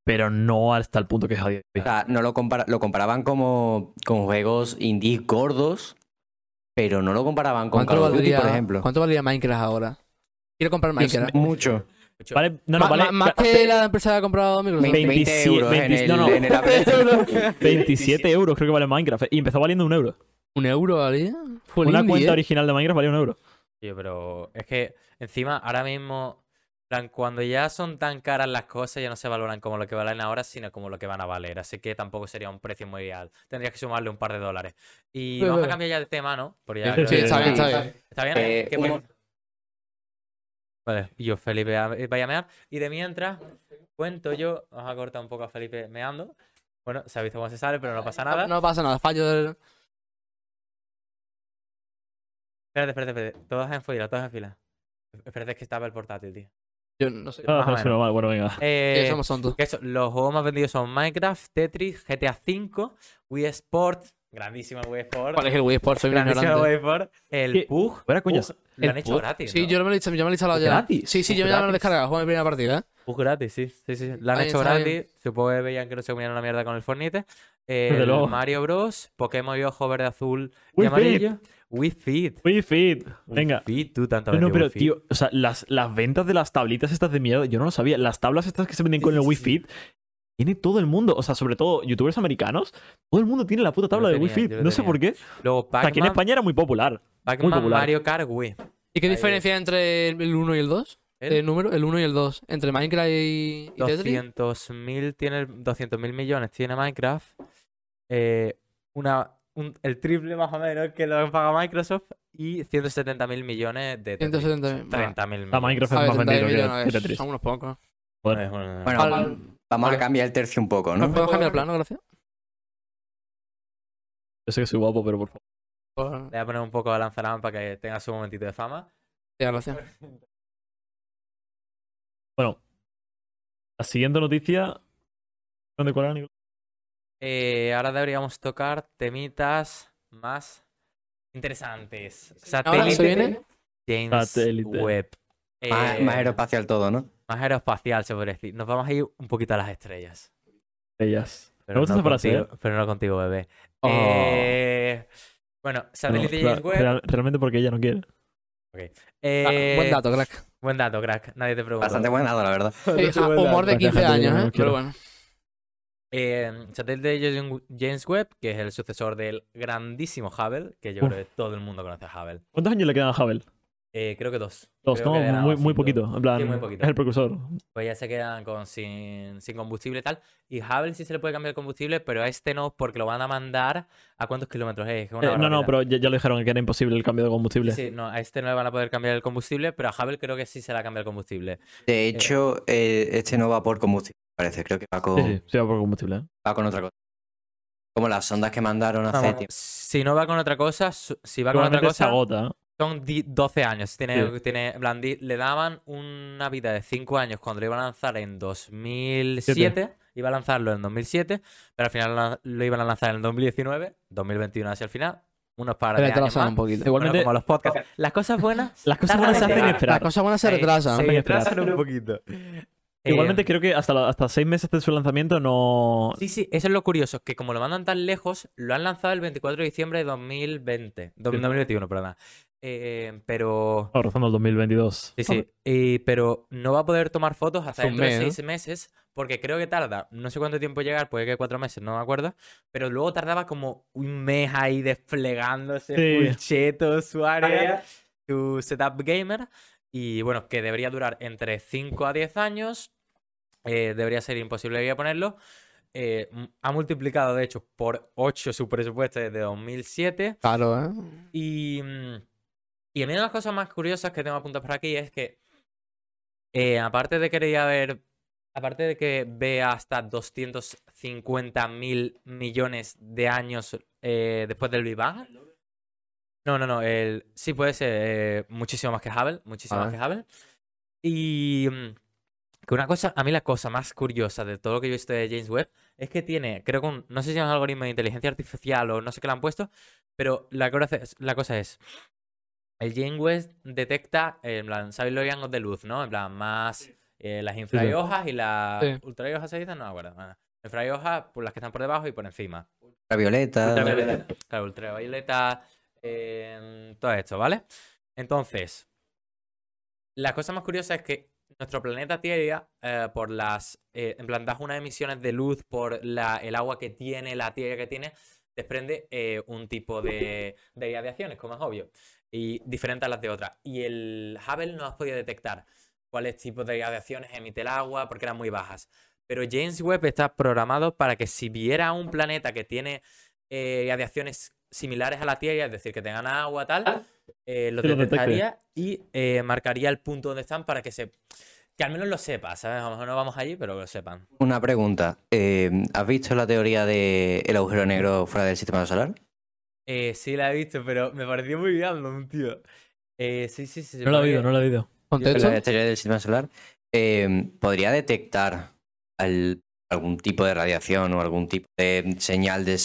pero no hasta el punto que es a día de O sea, no lo, compara- lo comparaban como con juegos indies gordos, pero no lo comparaban con ¿Cuánto Call of Duty, valdría, por ejemplo. ¿Cuánto valdría Minecraft ahora? Quiero comprar Minecraft. Mucho. Vale, no, no, vale. más que la empresa que ha comprado Microsoft. 20, 20 euros en 20, el, no, no. en el Apple. 27 euros creo que vale Minecraft. Y empezó valiendo un euro. ¿Un euro valía? Una indie, cuenta ¿eh? original de Minecraft valía un euro. Tío, pero es que encima ahora mismo, en plan, cuando ya son tan caras las cosas, ya no se valoran como lo que valen ahora, sino como lo que van a valer. Así que tampoco sería un precio muy real. Tendrías que sumarle un par de dólares. Y vamos a cambiar ya de tema, ¿no? Porque ya Sí, está bien, está bien. ¿Está bien? Eh, ¿Qué un-. Vale, yo, Felipe, vaya a mear. Y de mientras, cuento yo, vamos a cortar un poco a Felipe meando. Bueno, se ha visto cómo se sale, pero no pasa nada. No pasa nada, fallo del... Espérate, espérate, espérate. Todas en fila, todas en fila. Espérate, es que estaba el portátil, tío. Yo no sé. Ah, no. Bueno, venga. Eh, somos tontos. que eso, los juegos más vendidos son Minecraft, Tetris, GTA V, Wii Sport, grandísima Wii Sport, ¿Cuál es el Wii Sport? Soy un grandísima ignorante. Wii Sport, el. Pug, Fuera. Pug, lo han ¿El hecho Pug? gratis, Sí, ¿no? yo me lo he instalado, yo me lo he instalado ya. ¿Gratis? Sí, sí, yo ya me lo he descargado, juego en primera partida. ¿eh? Pug gratis, sí, sí, sí. Lo han Ahí hecho gratis, supongo que veían que no se comían una mierda con el Fornite. El luego. Mario Bros, Pokémon y ojo verde, azul y Wii amarillo. Wii Fit. Wii Fit. Venga. Wii Fit, tú tanto No, pero Fit. tío, o sea, las, las ventas de las tablitas estas de mierda, yo no lo sabía. Las tablas estas que se venden con el Wii Fit, tiene todo el mundo. O sea, sobre todo youtubers americanos, todo el mundo tiene la puta tabla lo de Wii tenía, Fit. No sé tenía. por qué. Luego O sea, aquí en España era muy popular. Pac-Man, popular. Mario Kart, Wii. ¿Y qué Ahí diferencia hay entre el 1 y el 2? ¿El? El número, el 1 y el 2. Entre Minecraft y, y Tetris. 200.000 tiene 200.000 millones tiene Minecraft. Eh, una, un- el triple más o menos que lo paga Microsoft y 170.000 millones de Tetris. 170.000. 30.000 millones. La Minecraft es más 30 vendido que- Tetris. Son unos pocos. Joder. Eh, bueno, Bueno, Vale. Va- vamos Vale. a cambiar el tercio un poco, ¿No ¿no? podemos cambiar el plano, gracias? Yo sé que soy guapo, pero por favor. Le voy a poner un poco a Lanzarán para que tenga su momentito de fama. ya, gracias. Bueno. La siguiente noticia. ¿Dónde cuál era, Nicolás? Eh, ahora deberíamos tocar temitas más interesantes. Ahora se Satélite viene James Satélite. Webb. Más, Eh, más aeroespacial todo, ¿no? más aeroespacial, se podría decir. Nos vamos a ir un poquito a las estrellas. Ellas. Pero Me gusta no contigo, Pero no contigo, bebé. Oh. Eh, bueno, satélite Bueno, James Webb. real- realmente porque ella no quiere. eh, Ah, buen dato, crack. Buen dato, crack. Nadie te preguntó. Bastante buen dado, la verdad. Eh, ah, humor de Hay 15 gente que años, no ¿eh? Pero bueno. Eh, satélite James- James Webb, que es el sucesor del grandísimo Hubble, que yo Uf. creo que todo el mundo conoce a Hubble. ¿Cuántos años le quedan a Hubble? Eh, creo que dos. Dos, Creo ¿no? Muy, muy poquito. En plan, Sí, muy poquito. es el precursor. Pues ya se quedan con sin, sin combustible y tal. Y Hubble sí se le puede cambiar el combustible, pero a este no, porque lo van a mandar a cuántos kilómetros es. Una Eh, no, no, pero ya, ya lo dijeron que era imposible el cambio de combustible. Sí, no, a este no le van a poder cambiar el combustible, pero a Hubble creo que sí se le cambia el combustible. De hecho, eh, este no va por combustible, parece. Creo que va con, Sí, sí, sí, va por combustible. ¿eh? va con otra cosa. Como las sondas que mandaron hace tiempo. si no va con otra cosa, su- si va con otra Igualmente se cosa, agota. ¿Eh? son di- 12 años. Tiene, Sí. tiene, en plan, di- le daban una vida de 5 años cuando lo iban a lanzar en 2007. Iba a lanzarlo en 2007, pero al final lo, iban a lanzar en 2019, 2021 hacia el final. Unos par de años Retrasan más. un poquito. Bueno, Igualmente, como los podcasts. Las cosas buenas. las cosas buenas se en hacen esperar. Las cosas buenas se Eh, retrasan. Se Hacen esperar. retrasan un poquito. Igualmente Eh, creo que hasta, la- hasta seis meses de su lanzamiento no... Sí, sí, eso es lo curioso, que como lo mandan tan lejos, lo han lanzado el 24 de diciembre de 2020. do- Sí. 2021, perdón. Eh, pero. Rozando el 2022. Sí, sí. y- pero no va a poder tomar fotos hasta dentro de mes, seis meses, porque creo que tarda, no sé cuánto tiempo llegar, puede que cuatro meses, no me acuerdo. Pero luego tardaba como un mes ahí desplegándose, Sí. full cheto, su área, su setup gamer. Y bueno, que debería durar entre 5 a 10 años. eh, debería ser imposible ya ponerlo. Eh, ha multiplicado, de hecho, por 8 su presupuesto desde 2007. Claro, ¿eh? Y, mm, y a mí una de las cosas más curiosas que tengo apuntadas por aquí es que, eh, aparte de que quería ver, aparte de que ve hasta 250 mil millones de años eh, después del Big Bang. No, no, no, el, sí puede ser eh, muchísimo más que Hubble, muchísimo más Ah. que Hubble. Y mm, que una cosa, a mí la cosa más curiosa de todo lo que yo he visto de James Webb es que tiene, creo que un, no sé si es un algoritmo de inteligencia artificial o no sé qué le han puesto, pero la cosa es el Webb detecta, eh, en plan, ¿sabéis los rangos de luz, no? En plan, más eh, las infrarrojas y las Sí. ultrarrojas se dicen, no me acuerdo. Bueno, infrarrojas, por las que están por debajo y por encima. Ultravioleta. Ultravioleta. Claro, ultravioleta, eh, todo esto, ¿vale? Entonces, la cosa más curiosa es que nuestro planeta Tierra, eh, por las. eh, en plan, das unas emisiones de luz por la, el agua que tiene, la Tierra que tiene, desprende eh, un tipo de, de radiaciones, como es obvio, y diferente a las de otras. Y el Hubble no has podido detectar cuáles tipos de radiaciones emite el agua porque eran muy bajas. Pero James Webb está programado para que si viera un planeta que tiene eh, radiaciones similares a la Tierra, es decir, que tengan agua, tal, eh, lo detectaría y eh, marcaría el punto donde están para que se. Que al menos lo sepa, ¿sabes? A lo mejor no vamos allí, pero que lo sepan. Una pregunta. eh, ¿Has visto la teoría del agujero negro fuera del sistema solar? Eh, sí, la he visto, pero me pareció muy random, tío. Eh, sí, sí, sí. No lo he oído, no lo he oído. ¿Contexto? La teoría del sistema solar eh, podría detectar al- algún tipo de radiación o algún tipo de señal de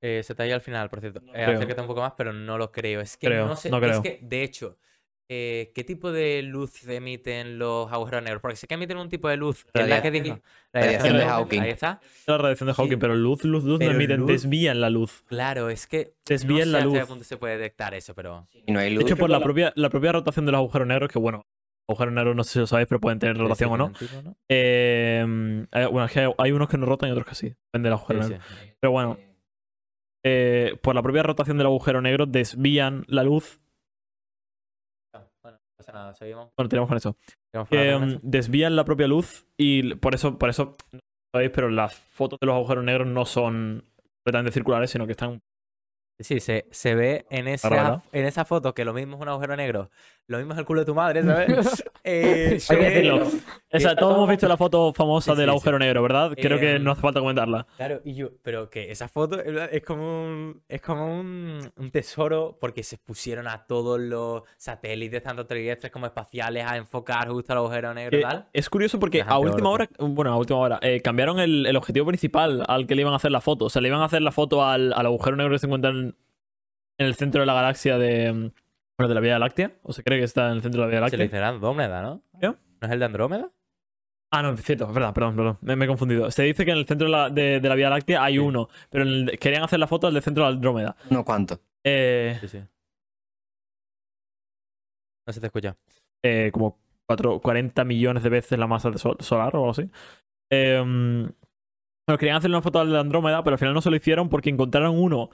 Eh, se te ha ido al final, por cierto. Eh, Creo. acércate un poco más, pero no lo creo. Es que Creo, no sé. no Es creo. que, de hecho, eh, ¿qué tipo de luz emiten los agujeros negros? Porque sé que emiten un tipo de luz. Que es la que Radiación. digo. Radiación de Hawking. Ahí está. La radiación de Hawking, Sí. pero luz, luz, luz Pero no emiten, luz- desvían la luz. Claro, es que. Desvían no la sé hasta qué luz. punto se puede detectar eso, pero. y no hay De luz. hecho, por la propia, la propia rotación de los agujeros negros, que bueno, agujeros negros no sé si lo sabéis, pero pueden tener rotación o no. Eh, hay- bueno, es que hay, hay unos que no rotan y otros que sí. Depende del agujero sí, negro. sí. Pero bueno, eh, por la propia rotación del agujero negro desvían la luz. Pasa nada, seguimos. Bueno, tenemos con eso. Que con mm, desvían la propia luz y por eso, por eso, no sabéis, pero las fotos de los agujeros negros no son completamente circulares, sino que están. Sí, se, se ve en esa, en esa foto que lo mismo es un agujero negro, lo mismo es el culo de tu madre, ¿sabes? Eh, Hay que decirlo. O sea, todos hemos visto la foto famosa Sí, del sí, agujero negro, ¿verdad? Creo que Em, no hace falta comentarla. Claro, y yo, pero que esa foto es como un, es como un, un tesoro porque se pusieron a todos los satélites, tanto terrestres como espaciales, a enfocar justo al agujero negro y Eh, tal. es curioso porque Ajá, a última hora, bueno, a última hora, eh, cambiaron el, el objetivo principal al que le iban a hacer la foto. O sea, le iban a hacer la foto al, al agujero negro que se encuentra en, en el centro de la galaxia de, Bueno, de la Vía Láctea. ¿O se cree que está en el centro de la Vía Se le Láctea? dice Andrómeda, ¿no? ¿Qué? ¿No es el de Andrómeda? Ah, no, es cierto, es verdad, perdón, perdón. Me, me he confundido. Se dice que en el centro de la, de- de la Vía Láctea hay Sí. uno, pero en el- querían hacer la foto del de centro de Andrómeda. No cuánto. Eh, Sí, sí. No se te escucha. eh, como cuatro- 40 millones de veces la masa de sol- solar o algo así. Eh, bueno, querían hacer una foto del de Andrómeda, pero al final no se lo hicieron porque encontraron uno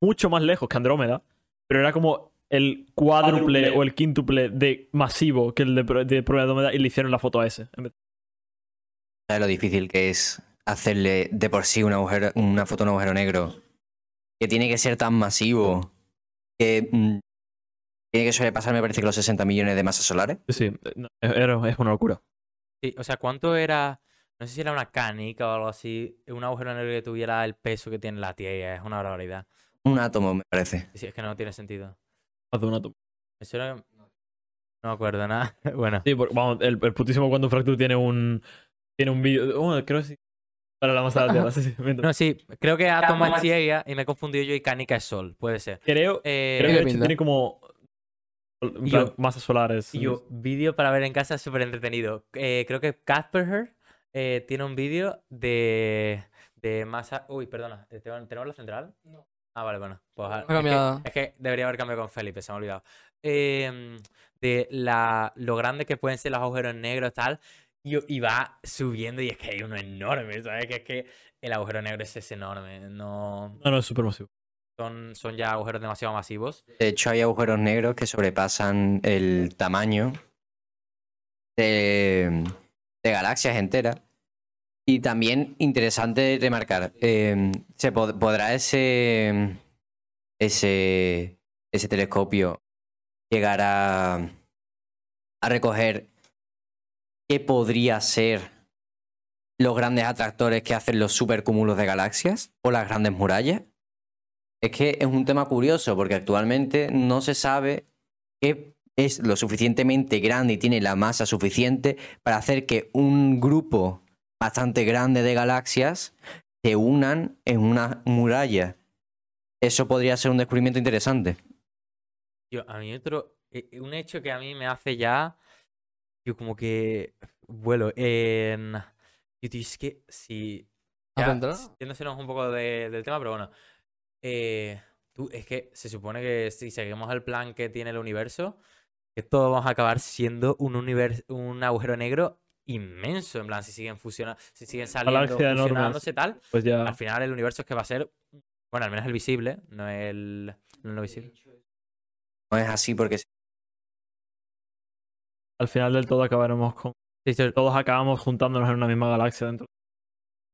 mucho más lejos que Andrómeda, pero era como el cuádruple Cuádruple. o el quíntuple de masivo que el de, de prueba de Andrómeda y le hicieron la foto a ese. en vez- ¿Sabes lo difícil que es hacerle de por sí un agujero, una foto a un agujero negro? Que tiene que ser tan masivo que mm, tiene que sobrepasar, me parece que los 60 millones de masas solares. Sí, sí, no, es una locura. Sí, o sea, ¿cuánto era? No sé si era una canica o algo así. Un agujero negro que tuviera el peso que tiene la Tierra. Es una barbaridad. Un átomo, me parece. Sí, es que no tiene sentido. Más de un átomo. Eso era... No me acuerdo nada. bueno. Sí, por- vamos, el, el putísimo Quantum Fracture tiene un. Tiene un vídeo. oh, creo que sí. Para la masa de la Tierra. Sí, sí. No, sí, creo que átomo Átomo es Tierra y me he confundido yo y canica es Sol. Puede ser. Creo, Eh, creo que de hecho pinta. tiene como. en Y plan, yo- masas solares. Y yo, vídeo para ver en casa súper entretenido. Eh, creo que Casper eh, tiene un vídeo de, de masa. Uy, perdona, ¿te- ¿tenemos la central? No. Ah, vale, bueno. Pues, ah, Ha cambiado. Es, que, es que debería haber cambiado con Felipe, se me ha olvidado. Em, de la, lo grande que pueden ser los agujeros negros, tal. Y, y va subiendo y es que hay uno enorme, ¿sabes? Que es que el agujero negro ese es enorme. No, No, no, es súper masivo. son, son ya agujeros demasiado masivos. De hecho, hay agujeros negros que sobrepasan el tamaño de, de galaxias enteras. Y también interesante remarcar, eh, ¿se pod- podrá ese, ese, ese telescopio llegar a, a recoger qué podría ser los grandes atractores que hacen los supercúmulos de galaxias o las grandes murallas? Es que es un tema curioso porque actualmente no se sabe qué es lo suficientemente grande y tiene la masa suficiente para hacer que un grupo bastante grande de galaxias se unan en una muralla. Eso podría ser un descubrimiento interesante. Yo, a mí otro, eh, eh, un hecho que a mí me hace ya, yo como que vuelo en... Yo, tío, es que si... ¿Has Ya, yéndosenos un poco de- del tema, pero bueno. eh, tú, es que se supone que si seguimos el plan que tiene el universo, que todos vamos a acabar siendo un univers- un agujero negro inmenso. En plan, si siguen fusionando, si siguen saliendo, fusionándose tal, Pues ya. al final el universo es que va a ser, bueno, al menos el visible, no el, no el no visible. No es así porque Al final del todo acabaremos con. Sí, sí, Todos acabamos juntándonos en una misma galaxia dentro.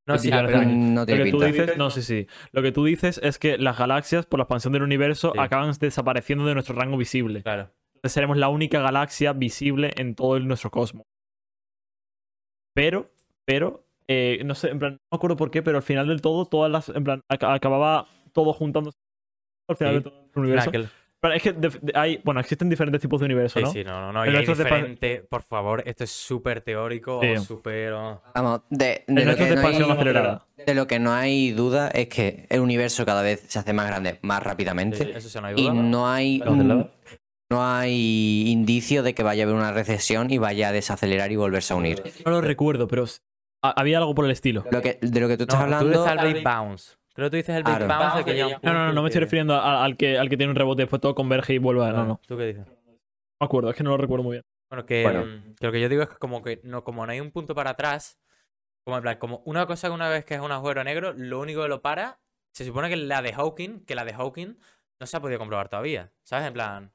No, sí, pero- no Lo tiene que tú pinta. dices, no, sí, sí. Lo que tú dices es que las galaxias, por la expansión del universo, Sí. acaban desapareciendo de nuestro rango visible. claro. Entonces seremos la única galaxia visible en todo el- nuestro cosmos. Pero, pero, eh, no sé, en plan, no me acuerdo por qué, pero al final del todo, todas las, en plan, aca- acababa todo juntándose al final Sí. de todo el universo. Nah, que el- Pero es que de- de- hay, bueno, existen diferentes tipos de universo, Sí, ¿no? sí, no, no, no. El Y hay nuestro es de diferente, por favor, esto es súper teórico Sí. o súper... oh. Vamos, de, de lo que de no hay- de lo que no hay duda es que el universo cada vez se hace más grande más Sí, rápidamente eso sí, no hay y duda. no hay ¿Pero de lado? No hay indicio de que vaya a haber una recesión y vaya a desacelerar y volverse a unir. No lo recuerdo, pero había algo por el estilo. Lo que, de lo que tú No, estás tú hablando, dices al Big Bounce. Creo que tú dices el Big Claro. Bounce que un No, no, no, no me estoy refiriendo a- al, que, al que tiene un rebote después todo converge y vuelve a... No, no. ¿Tú qué dices? No me acuerdo, es que no lo recuerdo muy bien. Bueno, que, Bueno. mm, que lo que yo digo es que como que no, como no hay un punto para atrás, como en plan, como una cosa que una vez que es un agujero negro, lo único que lo para, se supone que la de Hawking, que la de Hawking no se ha podido comprobar todavía. ¿Sabes? En plan.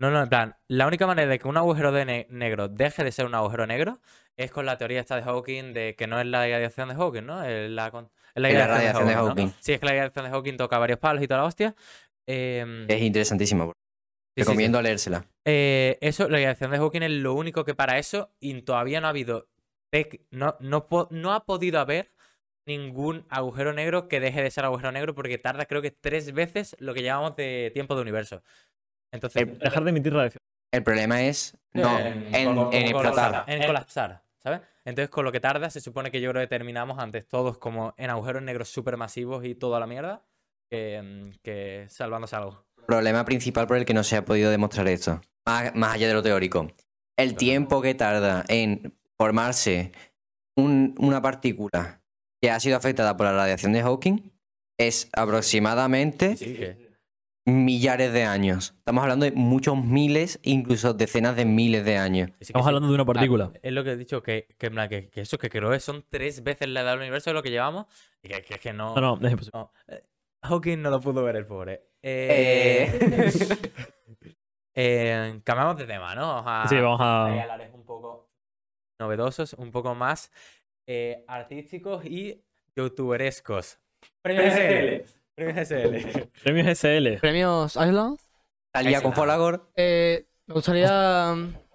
No, no, en plan, la única manera de que un agujero de ne- negro deje de ser un agujero negro es con la teoría esta de Hawking de que no es la radiación de Hawking, ¿no? Es la, es la Es la radiación de ¿no? Hawking. Sí, es que la radiación de Hawking toca varios palos y toda la hostia. Em, es interesantísimo. sí, sí, sí. Recomiendo leérsela. Eh, eso, la radiación de Hawking es lo único que para eso, y todavía no ha habido. No, no, no ha podido haber ningún agujero negro que deje de ser agujero negro porque tarda, creo que tres veces lo que llamamos de tiempo de universo. Entonces, El- Dejar de emitir radiación. El problema es no, en, en, explotar. En colapsar, ¿sabes? Entonces, con lo que tarda, se supone que yo creo que terminamos antes todos como en agujeros negros supermasivos y toda la mierda que, que salvándose algo. El problema principal por el que no se ha podido demostrar esto, más, más allá de lo teórico. El tiempo que tarda en formarse un- una partícula que ha sido afectada por la radiación de Hawking es aproximadamente Sí, millares de años. Estamos hablando de muchos miles, incluso decenas de miles de años. Estamos hablando de una partícula. Ah, es lo que he dicho, que, que, que, que eso, que creo que son tres veces la edad del universo de lo que llevamos. Y que, que, que no. No, no, es imposible. no. Eh, Hawking no lo pudo ver el pobre. Eh, eh, cambiamos de tema, ¿no? Vamos a, Sí, vamos hay a. alares un poco novedosos, un poco más eh, artísticos y youtuberescos. Premios SL. Premios SL. Premios SL. Premios Island. Salía con. Folagor. Eh, me gustaría.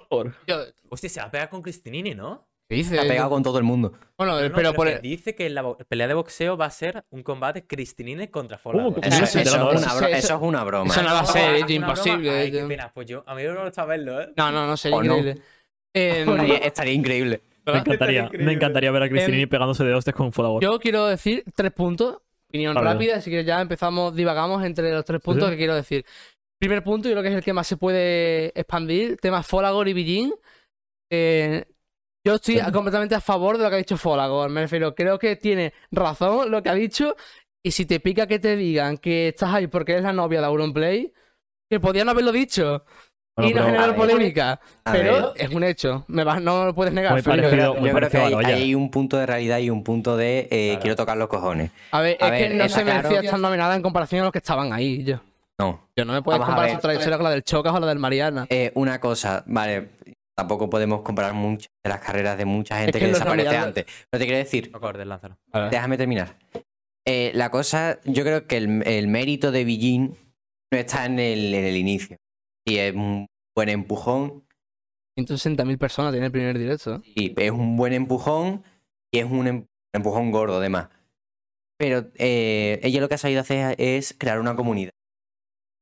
Por. Yo, Hostia, se va a pegar con Cristinini, ¿no? ¿Qué dice? Ha pegado con todo el mundo. Bueno, No, no, pero por que dice que la pelea de boxeo va a ser un combate Cristinini contra. Folagor. ¿Cómo? Eso, Eso- eso eso- es, una bro- eso- eso es una broma. eso no va a ser, ¿es es una imposible. Ay, qué pena. Pues yo, a mí no me gusta verlo, ¿eh? No, no, no, sería increíble. Eh, Estaría, estaría increíble. Me encantaría, me encantaría ver a Cristinini pegándose de hostias con Folagor. yo quiero decir tres puntos. Opinión Vale. rápida, así que ya empezamos, divagamos entre los tres puntos Sí. que quiero decir. Primer punto, yo creo que es el que más se puede expandir, tema Folagor y Billin. Eh, yo estoy Sí. completamente a favor de lo que ha dicho Folagor, me refiero, creo que tiene razón lo que ha dicho, y si te pica que te digan que estás ahí porque eres la novia de Auronplay, que podían haberlo dicho Bueno, y no generar polémica, pero ver. es un hecho, me vas, no lo puedes negar. Muy. Yo creo que hay, un punto de realidad y un punto de eh, Claro. quiero tocar los cojones. A ver, A es ver, que no se merecía claro. estar nominada en comparación a los que estaban ahí. Yo, No. yo no me a comparar su trayectoria con la del Chocas o la del Mariana. Eh, una cosa, vale, tampoco podemos comparar muchas de las carreras de mucha gente que desaparece antes. Pero te quiero decir, déjame terminar. Eh, la cosa, yo creo que el, el mérito de Billin no está en el, en el inicio. Y es un buen empujón, 160.000 personas tiene el primer directo. y es un buen empujón y es un em- empujón gordo además. Pero eh, ella lo que ha sabido hacer es crear una comunidad.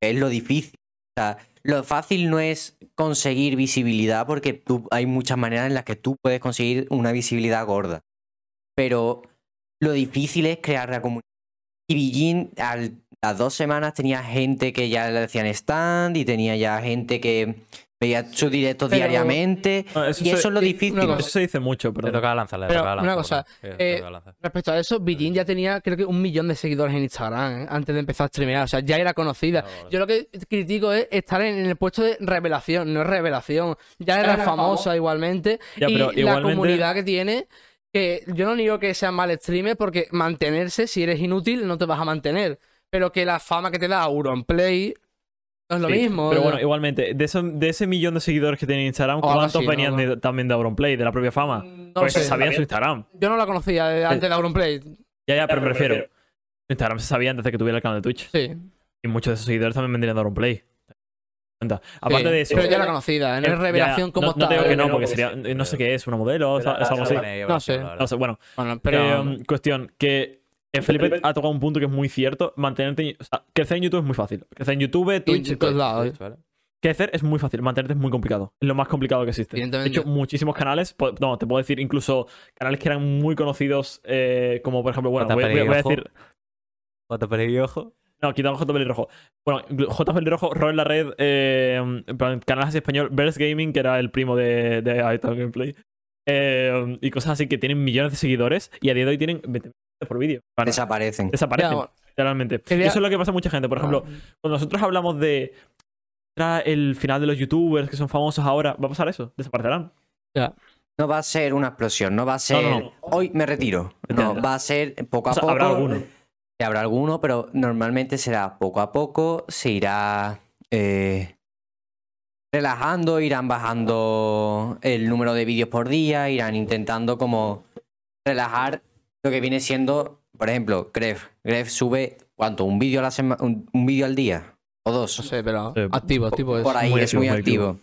Es lo difícil. O sea, lo fácil no es conseguir visibilidad porque tú, hay muchas maneras en las que tú puedes conseguir una visibilidad gorda. Pero lo difícil es crear la comunidad. Y Billin al- las dos semanas tenía gente que ya le decían stand y tenía ya gente que veía sus directos Pero- diariamente. Eso y se- eso es lo difícil. cosa- Eso se dice mucho, Te pero. tocaba lanzarle, te Pero, tocaba una lanzarle, cosa, porque- te eh, lanzar. Respecto a eso, Billin ya tenía creo que un millón de seguidores en Instagram ¿eh? antes de empezar a streamear. O sea, ya era conocida. Yo lo que critico es estar en, el puesto de revelación, no es revelación. Ya era famosa igualmente. Ya, y la comunidad que tiene, que yo no digo que sea mal streamer, porque mantenerse, si eres inútil, no te vas a mantener. Pero que la fama que te da Auronplay no es lo Sí, mismo. Pero ¿no? bueno, igualmente, de, eso- de ese millón de seguidores que tiene Instagram, ¿cuántos así, ¿no? venían de- también de Auronplay, de la propia fama? no pues sé. se sabía en su Instagram. Yo no la conocía de- antes de Auronplay. Ya, ya, pero me refiero. Su Instagram se sabía antes de que tuviera el canal de Twitch. Sí. Y muchos de esos seguidores también vendrían de Auronplay. Cuenta. Aparte Sí, de eso. Pero ya era conocida, no eh, es revelación ya, como no, no digo que no, porque sería. No sé qué es, una modelo o es algo así. No sé. la. No sé, bueno. Bueno, pero. Eh, cuestión, que eh, Felipe ha tocado un punto que es muy cierto. Mantenerte. O sea, crecer en YouTube es muy fácil. Crecer en YouTube, Twitch. en todos lados. Twitch, ¿vale? Crecer es muy fácil. Mantenerte es muy complicado. Es lo más complicado que existe. De hecho, muchísimos canales. po- No, te puedo decir incluso canales que eran muy conocidos, eh, como por ejemplo, bueno, voy, voy- voy a decir. J. Pelirrojo. No, quitamos J. Pelirrojo. Bueno, J. Pelirrojo, Ro en la red, eh, canales así español, Burst Gaming, que era el primo de, de Gameplay. eh, y cosas así que tienen millones de seguidores y a día de hoy tienen 20 millones por vídeo. Desaparecen. Desaparecen, Ya, bueno, literalmente. Quería- eso es lo que pasa a mucha gente. Por ejemplo, cuando nosotros hablamos de el final de los youtubers que son famosos ahora, va a pasar eso, desaparecerán. No va a ser una explosión, no va a ser. no, no. Hoy me retiro. No, va a ser poco a O sea, poco. habrá alguno. Habrá alguno, pero normalmente será poco a poco, se irá eh, relajando, irán bajando el número de vídeos por día, irán intentando como relajar lo que viene siendo, por ejemplo, Gref. Gref sube, ¿cuánto? ¿Un vídeo a la semana? Un, un vídeo al día? ¿O dos? no sé, pero Sí. activo, activo es. por ahí muy es activo, muy activo.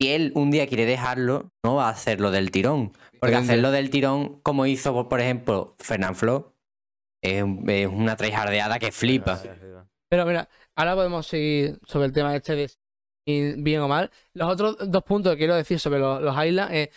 Si él un día quiere dejarlo, no va a hacerlo del tirón. Porque hacerlo del tirón, como hizo, por- ejemplo, Fernand Flo, es, es una tryhardeada que flipa. Pero mira, ahora podemos seguir sobre el tema este de si bien o mal. Los otros dos puntos que quiero decir sobre los, los Islands es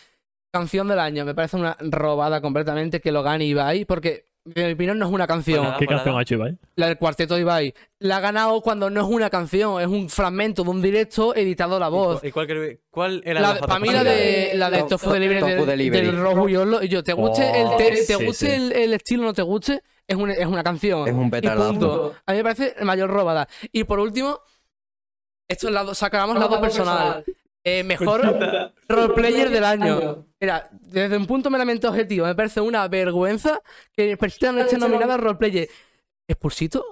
canción del año. Me parece una robada completamente que lo gane Ibai, porque en mi opinión, no es una canción. Pues nada. ¿Qué por canción nada. ha hecho Ibai? La del cuarteto de Ibai. La ha ganado cuando no es una canción, es un fragmento de un directo editado a la voz. ¿Y cuál, cuál era La la de- para mí la de, la de Top- Tofu Delivery, Tofu del, Delivery. del Rojo y Orlo, y yo, te guste, Oh, el, te, te sí, guste sí. El, el estilo o no te guste, es una, es una canción. Es un petardazo. A mí me parece el mayor robada. Y por último, esto es lado, sacamos lado personal. Eh, mejor roleplayer del año. Mira, desde un punto meramente objetivo, me parece una vergüenza que Persita no esté nominada a roleplayer. ¿Expulsito?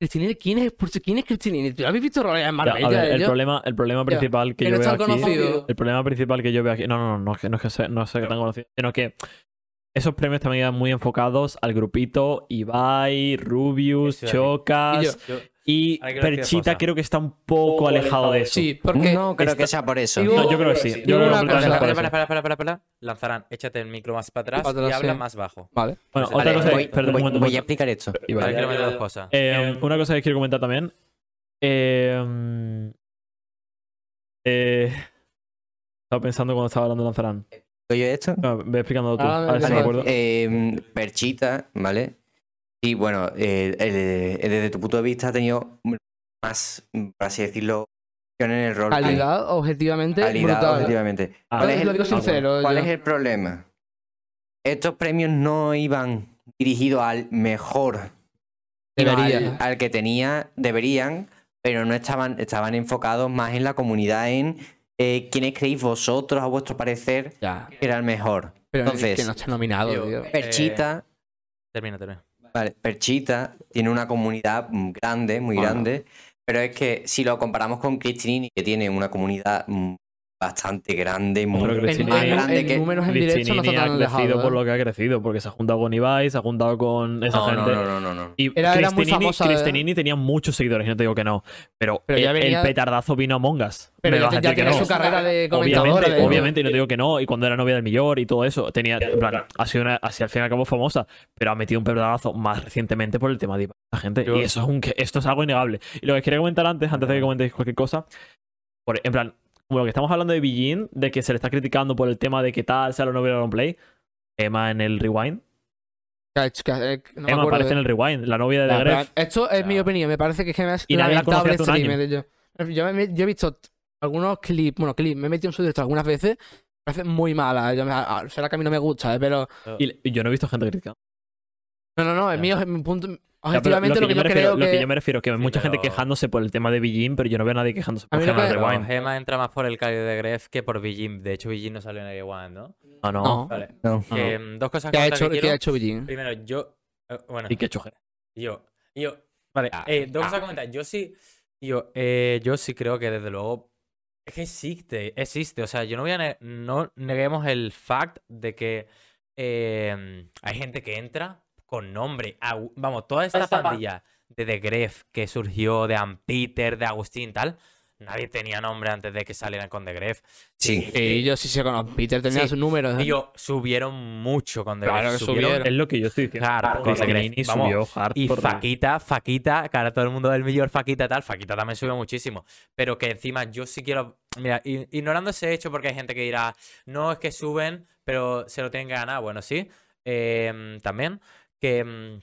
¿Cristinini? ¿Quién es Expulsito? ¿Quién es Cristinini? ¿Tú habéis visto roles en Ya, Marbella? a ver, el, problema, el problema principal que que yo no veo aquí. conocido. El problema principal que yo veo aquí. No, no, no, no, es que no es que sea, no tan conocido, sino que esos premios también iban muy enfocados al grupito Ibai, Rubius. Chocas Yo- y, Perchita creo que está un poco alejado de eso. Sí, porque No creo que sea por eso. No, yo creo que sí. Yo creo que una completamente cosa. por Espera, eso. espera, espera, espera, espera, espera. Lanzarán, échate el micro más para atrás Para atrás, y habla sí. más bajo. Vale. Bueno, Vale, otra cosa. voy, a explicar esto. Cosas. Eh, una cosa que quiero comentar también. Eh, mm, eh, estaba pensando cuando estaba hablando de Lanzarán. ¿Oye yo esto? No, ve explicando tú. Ah, a ver si me acuerdo. Eh, Perchita, ¿vale? Y bueno, eh, el- el- desde tu punto de vista ha tenido más, por así decirlo, en el rol. Calidad, objetivamente, Calidad, brutal. objetivamente. Ah, ¿Cuál es lo el- digo sincero. ¿Cuál yo. es el problema? Estos premios no iban dirigidos al mejor, Debería. Al, al que tenía, deberían, pero no estaban, estaban enfocados más en la comunidad, en eh, quiénes creéis vosotros, a vuestro parecer, Ya. que era el mejor. Pero Entonces, que no esté nominado, Tío, tío. eh, Perchita, Termina, termina. Vale, Perchita tiene una comunidad mm, grande, muy Bueno. grande, pero es que si lo comparamos con Cristinini, que tiene una comunidad mm, bastante grande, muy Pero más en- grande en que... números en directo no ha crecido por ¿eh? lo que ha crecido, porque se ha juntado con Ibai, se ha juntado con esa No, no, gente. no, no, no, no. Y Era- era muy famosa, ¿eh? Cristinini tenía muchos seguidores, no te digo que no. Pero, Pero ya el, venía- el petardazo vino a Among Us. Pero Me ya, vas a ya tiene no. su carrera de comentadora. Obviamente, de- obviamente, y no te digo que no. Y cuando era novia del Millor y todo eso, tenía, en plan, ha sido una, así al fin y al cabo famosa, pero ha metido un petardazo más recientemente por el tema de la gente. Yo- Y eso es un, que- esto es algo innegable. Y lo que quería comentar antes, antes de que comentéis cualquier cosa, por, en plan, lo que estamos hablando de Billin, de que se le está criticando por el tema de que tal sea la novia de Play, Emma en el Rewind. eh, no Emma aparece de- en el Rewind, la novia de Gref. Esto es mi opinión, me parece que es que me es Y la lamentable un streamer. Yo, yo, yo he visto algunos clips, bueno, clips, me he metido en su directo algunas veces, me parece muy mala. Yo me- a- será que a mí no me gusta, ¿eh? pero Y, yo no he visto gente criticando. no, no, no, es mío, es mi punto. Objetivamente, lo que, yo, me refiero, creo lo que. que yo me refiero, que hay Sí, mucha gente quejándose por el tema de Billin, pero yo no veo a nadie quejándose por tema que- Rewind. Gema entra más por el Cario de Gref que por Bijim. De hecho, Bijim no salió en One, ¿no? No, no. No. Vale. No. No, Que, mm, dos cosas ¿Qué ha comentar hecho, que ¿qué ha hecho Billin? Primero, yo. eh, bueno, Y que choje. yo. Yo. Vale, eh, dos cosas a comentar. Yo sí. Yo, eh, yo sí creo que desde luego. Es que existe, existe. O sea, yo no voy a. ne- no neguemos el fact de que eh, hay gente que entra con nombre. Vamos, toda esta pandilla de The Gref que surgió de Ampeter, de Agustín, tal. Nadie tenía nombre antes de que salieran con The Gref. Sí. Sí, yo sí sé con Peter tenía Sí. sus números. ¿eh? Y yo subieron mucho con The Claro Gref. que subieron. Es lo que yo estoy diciendo. Hardcore con The Gref. Vamos, hard Y por- Faquita, Faquita, que ahora todo el mundo del millón Faquita tal, Faquita también subió muchísimo. Pero que encima yo sí quiero. Mira, ignorando ese hecho, porque hay gente que dirá, no es que suben, pero se lo tienen que ganar. Bueno, sí. em, también. Que mm,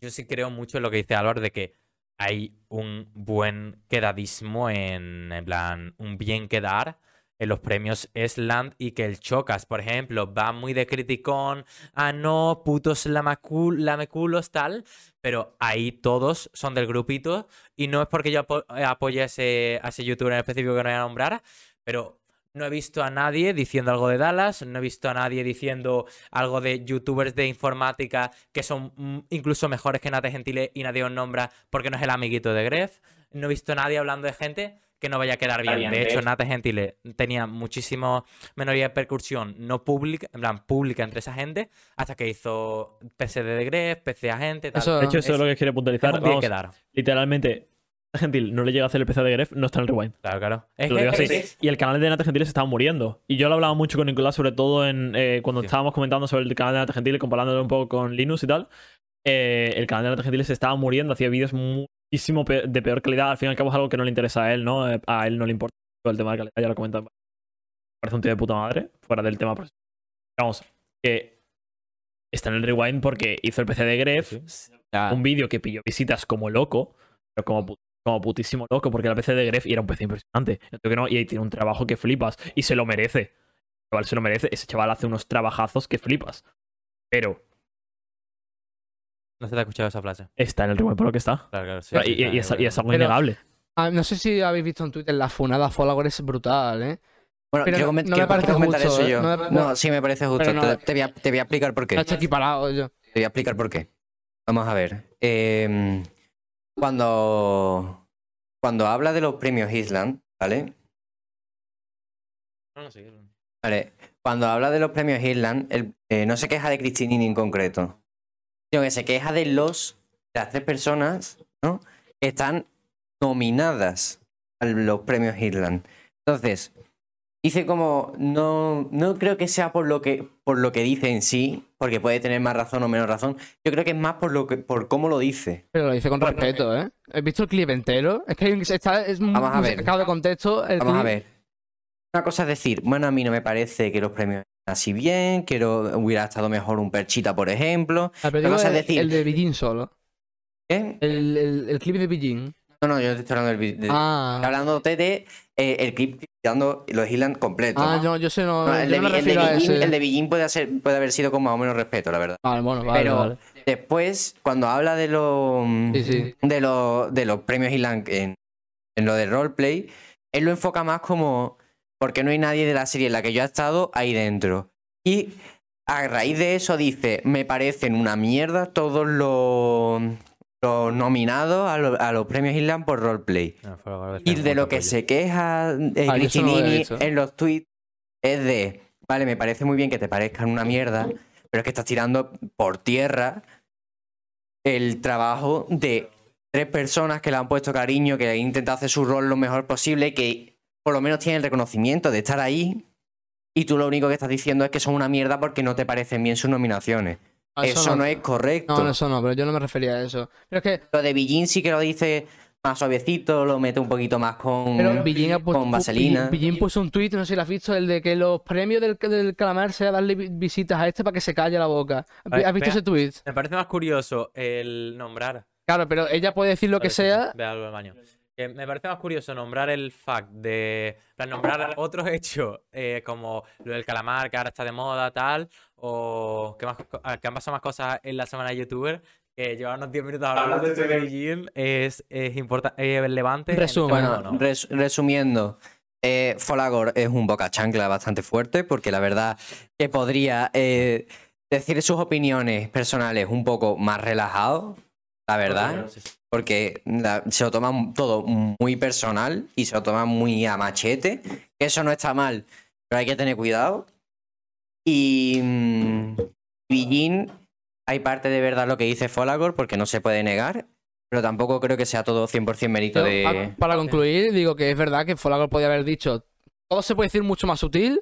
yo sí creo mucho en lo que dice Álvaro de que hay un buen quedadismo en, en plan, un bien quedar en los premios Esland y que el Chocas, por ejemplo, va muy de criticón, ah, no, putos lameculos, tal, pero ahí todos son del grupito y no es porque yo apo- apoye a ese, a ese youtuber en específico que no voy a nombrar, pero no he visto a nadie diciendo algo de Dallas, no he visto a nadie diciendo algo de youtubers de informática que son mm, incluso mejores que Nate Gentile y nadie os nombra porque no es el amiguito de Gref. No he visto a nadie hablando de gente que no vaya a quedar bien. De hecho, Nate Gentile tenía muchísimo menoría de percusión no pública, en plan pública entre esa gente, hasta que hizo PC de Gref, PC Agente, tal. Eso- De hecho, eso es, lo que Es puntualizar. Vamos, quedar. literalmente, Gentil no le llega a hacer el PC de Gref, no está en el rewind. Claro, claro. Lo digo así. Y el canal de Nata Gentil se estaba muriendo. Y yo lo hablaba mucho con Nicolás, sobre todo en eh, cuando Sí. estábamos comentando sobre el canal de Nata Gentil, comparándolo un poco con Linux y tal. eh, el canal de Nata Gentil se estaba muriendo, hacía vídeos muchísimo pe- de peor calidad. Al fin y al cabo es algo que no le interesa a él, ¿no? Eh, A él no le importa el tema de calidad, ya lo comentaba. Parece un tío de puta madre, fuera del tema. Vamos, que está en el rewind porque hizo el PC de Gref, Ya. un vídeo que pilló visitas como loco, pero como, pu- como putísimo loco, porque el PC de Gref y era un PC impresionante. Que no, y ahí tiene un trabajo que flipas, y se lo merece. El chaval se lo merece, ese chaval hace unos trabajazos que flipas. Pero No se te ha escuchado esa frase. está en el rewind por lo que está. Claro, claro, sí, y, sí, y- y es, claro, y es algo Pero- innegable. Ah, no sé si habéis visto en Twitter la funada Folagor es brutal, ¿eh? Bueno, Pero quiero, no- me parece comentar justo, eso yo. No sí me parece justo. No- Te, te voy a, te voy a explicar por qué. Está equiparado yo. Te voy a explicar por qué. Vamos a ver. Eh, cuando, cuando habla de los premios Island, ¿vale? No, no, sí. Vale. Cuando habla de los premios Island, él, eh, no se queja de Cristinini en concreto, sino que se queja de los las tres personas, ¿no? Que están nominadas a los premios Island. Entonces, dice como no no creo que sea por lo que por lo que dice en sí, porque puede tener más razón o menos razón. Yo creo que es más por lo que por cómo lo dice. Pero lo dice con Bueno, respeto, ¿eh? ¿Has visto el clip entero? Es que hay un- está, es muy Vamos a ver. sacado de contexto. El Vamos a ver. Una cosa es decir, bueno, a mí no me parece que los premios así bien, quiero hubiera estado mejor un perchita, por ejemplo. Ah, Otra digo cosa es decir- el de Beijing solo. ¿Qué? El, el, el clip de Beijing. No, no, yo te estoy hablando del vi- de- Ah, Estoy hablando de eh, el clip dando los Island completos. ah no, yo sé, no. No, el, yo de, me Vi- el de refiero a Beijing, ese. el de Beijing puede, ser, puede haber sido con más o menos respeto, la verdad. Vale, bueno, vale, Pero vale. después, cuando habla de los Sí, sí. de los de los premios Island en, en lo de roleplay, él lo enfoca más como porque no hay nadie de la serie en la que yo he estado ahí dentro. Y a raíz de eso dice, me parecen una mierda todos los, los nominados a, lo- a los premios Island por roleplay. Algo Y de lo que se queja eh, Ah, no lo en los tweets es de, vale, me parece muy bien que te parezcan una mierda, pero es que estás tirando por tierra el trabajo de tres personas que le han puesto cariño, que han intentado hacer su rol lo mejor posible, que por lo menos tienen el reconocimiento de estar ahí. Y tú lo único que estás diciendo es que son una mierda porque no te parecen bien sus nominaciones. Ah, eso, no, es correcto. No, no, eso no, pero yo no me refería a eso. Pero es que Lo de Beijing sí que lo dice más suavecito, lo mete un poquito más con, pero Beijing, ha puesto- con vaselina. Beijing puso un tweet, no sé si lo has visto, el de que los premios del, del calamar sea darle vi- visitas a este para que se calle la boca. ¿Has visto ese tweet? Me parece más curioso el nombrar. Claro, pero ella puede decir lo que sea. Ve algo del baño. Me parece más curioso nombrar el fact de. plan, nombrar otros hechos eh, como lo del calamar que ahora está de moda, tal. O que, más, ah, que han pasado más cosas en la semana de youtuber. Que llevar unos 10 minutos hablando de Beijing es, es, importa- es relevante. este Resumen. mundo, Bueno, ¿no? res- resumiendo, eh, Folagor es un boca chancla bastante fuerte porque la verdad que podría eh, decir sus opiniones personales un poco más relajado, la verdad, porque la- se lo toma todo muy personal y se lo toma muy a machete, que eso no está mal, pero hay que tener cuidado. Y mm, Beijing, hay parte de verdad lo que dice Folagor porque no se puede negar, pero tampoco creo que sea todo 100% mérito de... a- Para concluir, digo que es verdad que Folagor podía haber dicho. Todo se puede decir mucho más sutil.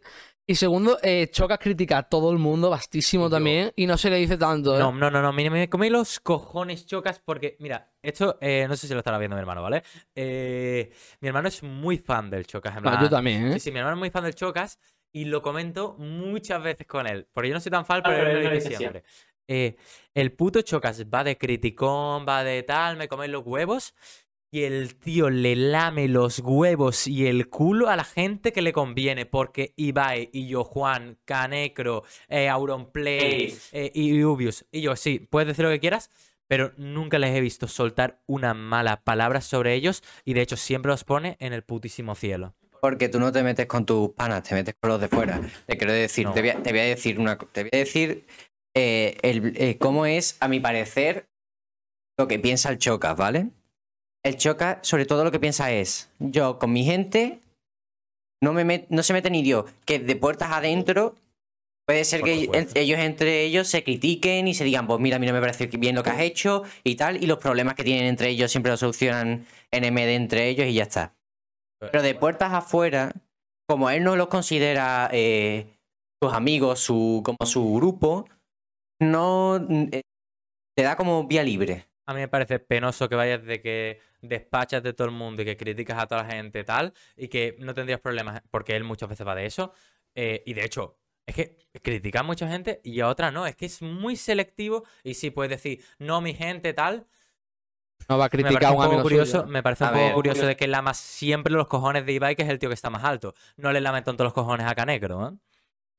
Y segundo, eh, Chocas critica a todo el mundo, vastísimo Yo- también, y no se le dice tanto. ¿eh? No, no, no, no, me, me comí los cojones chocas porque, mira, esto eh, no sé si lo estará viendo mi hermano, ¿vale? Eh, mi hermano es muy fan del chocas, en No, plan- yo también, ¿eh? Sí, sí, mi hermano es muy fan del chocas y lo comento muchas veces con él, porque yo no soy tan fan, pero él lo dice siempre. Eh, el puto chocas va de criticón, va de tal, me comen los huevos. Y el tío le lame los huevos y el culo a la gente que le conviene, porque Ibai y yo, Juan, Canecro, eh, Auronplay eh, y Ubius, y yo, sí, puedes decir lo que quieras, pero nunca les he visto soltar una mala palabra sobre ellos y de hecho siempre los pone en el putísimo cielo. Porque tú no te metes con tus panas, te metes con los de fuera. Te quiero decir, No. te, voy a, te voy a decir una te voy a decir eh, el- eh, cómo es, a mi parecer, lo que piensa el Chocas, ¿vale? El Chocas, sobre todo lo que piensa es, yo con mi gente no me met- no se mete ni Dios, que de puertas adentro puede ser Por que supuesto. en- ellos entre ellos se critiquen y se digan, pues mira, a mí no me parece bien lo que has hecho y tal, y los problemas que tienen entre ellos siempre los solucionan NMD entre ellos y ya está. Pero de puertas afuera, como él no los considera eh, sus amigos, su, como su grupo, no eh, le da como vía libre. A mí me parece penoso que vayas de que despachas de todo el mundo y que criticas a toda la gente tal y que no tendrías problemas, porque él muchas veces va de eso. eh, y de hecho, es que critica a mucha gente y a otra no. Es que es muy selectivo y sí puedes decir, no, mi gente, tal. No va a criticar a un un amigo curioso, suyo. me parece un poco curioso de que lama siempre los cojones de Ibai, que es el tío que está más alto. No le lamen tanto los cojones a Canecro, ¿eh?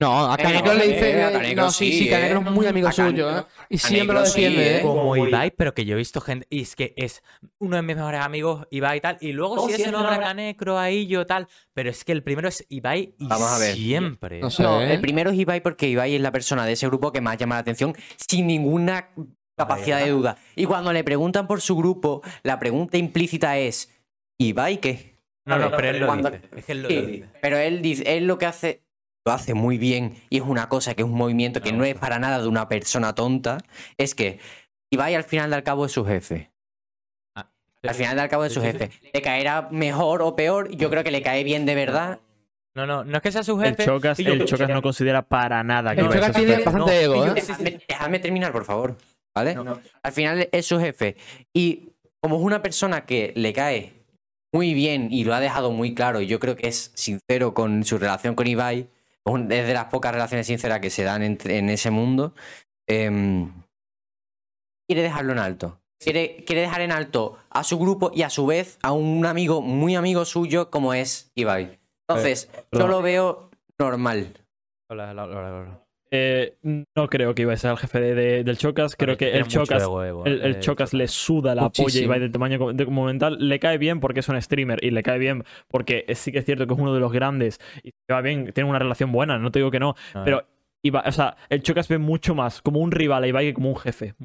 No, a Eh, Canecro le eh, dice. a Canecro no, sí, sí, sí, Canecro eh. es muy amigo suyo, ¿eh? Y siempre lo defiende, eh. ¿eh? Como. Ibai, pero que yo he visto gente. Y es que es uno de mis mejores amigos, Ibai y tal. Y luego Oh, sí sí, ese es nombre a. Canecro, ahí yo tal. Pero es que el primero es Ibai y Vamos a ver. siempre. No sé. No, ¿eh? el primero es Ibai porque Ibai es la persona de ese grupo que más llama la atención sin ninguna capacidad de duda. Y cuando le preguntan por su grupo, la pregunta implícita es ¿Ibai qué? No, no, pero él lo Cuando- dice. Es que él lo, Sí, lo dice. pero él dice, él lo que hace lo hace muy bien y es una cosa que es un movimiento que no es para nada de una persona tonta, es que Ibai al final del cabo es su jefe. Ah, Al final del cabo es su jefe. Le caerá mejor o peor, yo creo que le cae bien de verdad. No, no, no es que sea su El jefe. Chocas, y yo- el Chocas no considera para nada que El Chocas tiene bastante No, ego, ¿eh? dejadme terminar, por favor. ¿Vale? Al final es su jefe. Y como es una persona que le cae muy bien y lo ha dejado muy claro, y yo creo que es sincero con su relación con Ibai, es un- es de las pocas relaciones sinceras que se dan en ese mundo, em, quiere dejarlo en alto. Quiere, quiere dejar en alto a su grupo y a su vez a un amigo muy amigo suyo como es Ibai. Entonces, yo perdón. lo veo normal. Hola, hola, hola, hola. Eh, no creo que Ibai sea el jefe de- de- del Chocas. Creo que el Chocas, ego, ego, el, el eh, Chocas le suda la polla a Muchísimo. Del tamaño co- de como mental. Le cae bien porque es un streamer y le cae bien porque es- sí que es cierto que es uno de los grandes y se va bien, tiene una relación buena, no te digo que no. No, Pero Ibai- o sea, el Chocas ve mucho más como un rival a Ibai que como un jefe.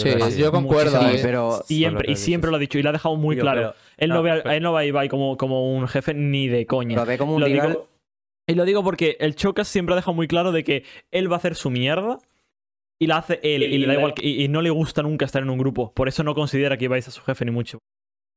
Sí, yo concuerdo. Pero Siempre, y siempre lo ha dicho y lo ha dejado muy claro. pero- él, no no, ve a, pero- él no ve a Ibai como, como un jefe ni de coña. lo ve como un Lo rival. digo, y lo digo porque el Chocas siempre ha dejado muy claro de que él va a hacer su mierda y la hace él. Y, le da igual que- y, y no le gusta nunca estar en un grupo. Por eso no considera que Ibai sea su jefe ni mucho.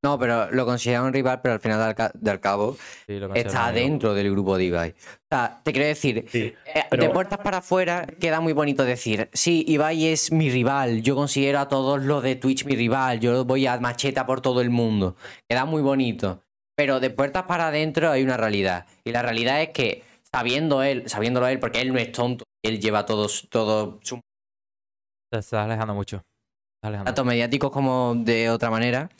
No, pero lo considera un rival, pero al final del, ca- del cabo sí, está dentro del grupo de Ibai. O sea, te quiero decir, Sí. eh, pero- de puertas para afuera queda muy bonito decir, sí, Ibai es mi rival, yo considero a todos los de Twitch mi rival, yo voy a macheta por todo el mundo. Queda muy bonito. Pero de puertas para adentro hay una realidad. Y la realidad es que, sabiendo él, sabiéndolo él, porque él no es tonto, él lleva todos, todo su Te estás alejando mucho. Alejando. tanto mediáticos como de otra manera,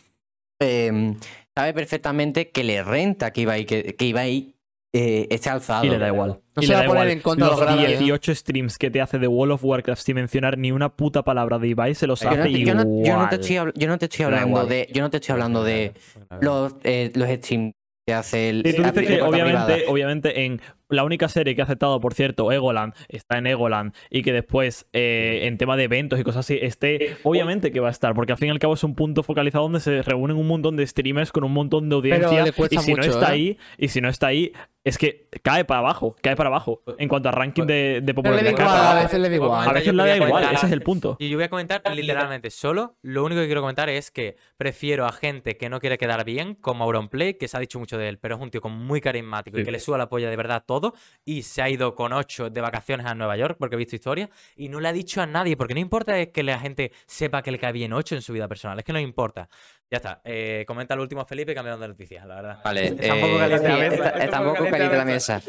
eh, sabe perfectamente que le renta que Ibai, que, que Ibai eh, esté alzado. Y le da igual. No y se le va a poner igual. en contra de los los grandes, ¿eh? 18 streams que te hace de World of Warcraft sin mencionar ni una puta palabra de Ibai se los Yo no, hace te, yo no- igual. yo no te estoy, yo no te estoy hablando de. Yo no te estoy hablando de los, eh, los streams que hace el. Sí, tú dices que obviamente, obviamente en la única serie que ha aceptado, por cierto, Egoland, está en Egoland y que después eh, en tema de eventos y cosas así esté, obviamente que va a estar, porque al fin y al cabo es un punto focalizado donde se reúnen un montón de streamers con un montón de audiencia y si no está ¿eh? ahí, y si no está ahí, es que cae para abajo, cae para abajo en cuanto a ranking de, de Pero le popularidad. igual, a veces le da igual. A veces le da a igual, ese es el punto. Y yo voy a comentar literalmente solo. Lo único que quiero comentar es que prefiero a gente que no quiere quedar bien, como Auronplay, que se ha dicho mucho de él, pero es un tío con muy carismático y que le suba la polla de verdad todo. Y se ha ido con ocho de vacaciones a Nueva York, porque he visto historia, y no le ha dicho a nadie, porque no importa es que la gente sepa que le cae bien ocho en su vida personal, es que no importa. Ya está. Eh, comenta el último Felipe y cambiamos de noticia, la verdad. Vale, Está un poco eh, caliente la mesa, está- está está un un poco poco caliente caliente la la mesa.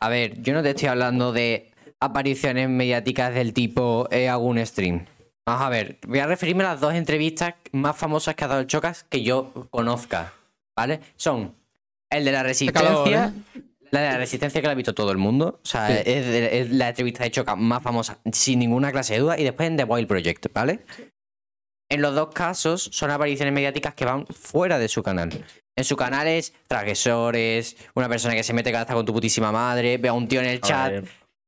A ver, yo no te estoy hablando de apariciones mediáticas del tipo eh, hago un stream. Vamos a ver, voy a referirme a las dos entrevistas más famosas que ha dado el Chocas que yo conozca, ¿vale? Son el de la resistencia, la de la resistencia que la ha visto todo el mundo, o sea, Sí. es, la entrevista de Chocas más famosa sin ninguna clase de duda, y después en The Wild Project, ¿vale? En los dos casos son apariciones mediáticas que van fuera de su canal. En su canal es transgresores, una persona que se mete hasta con tu putísima madre, ve a un tío en el chat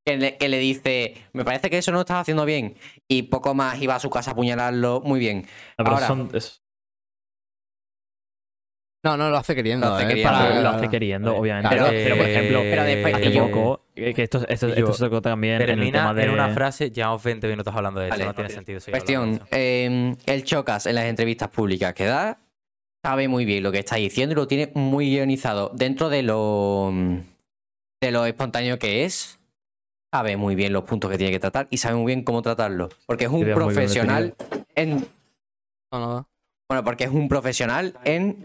que le, que le dice, me parece que eso no estás haciendo bien, y poco más iba a su casa a apuñalarlo, muy bien. no, pero Ahora- son- es- No, no, lo hace queriendo. Lo hace ¿eh? queriendo, Para- lo hace queriendo, obviamente. Claro, pero, pero, por eh, ejemplo, pero después- hace y yo- poco, eh, que esto, esto, y esto yo- se tocó también en el Termina tema de... en una frase, llevamos 20 minutos hablando de esto, Vale. no tiene sentido. Cuestión, eh, el Chocas en las entrevistas públicas que da, sabe muy bien lo que está diciendo y lo tiene muy guionizado dentro de lo, de lo espontáneo que es. Sabe muy bien los puntos que tiene que tratar y sabe muy bien cómo tratarlo. Porque es un profesional en, No, no. Bueno, porque es un profesional en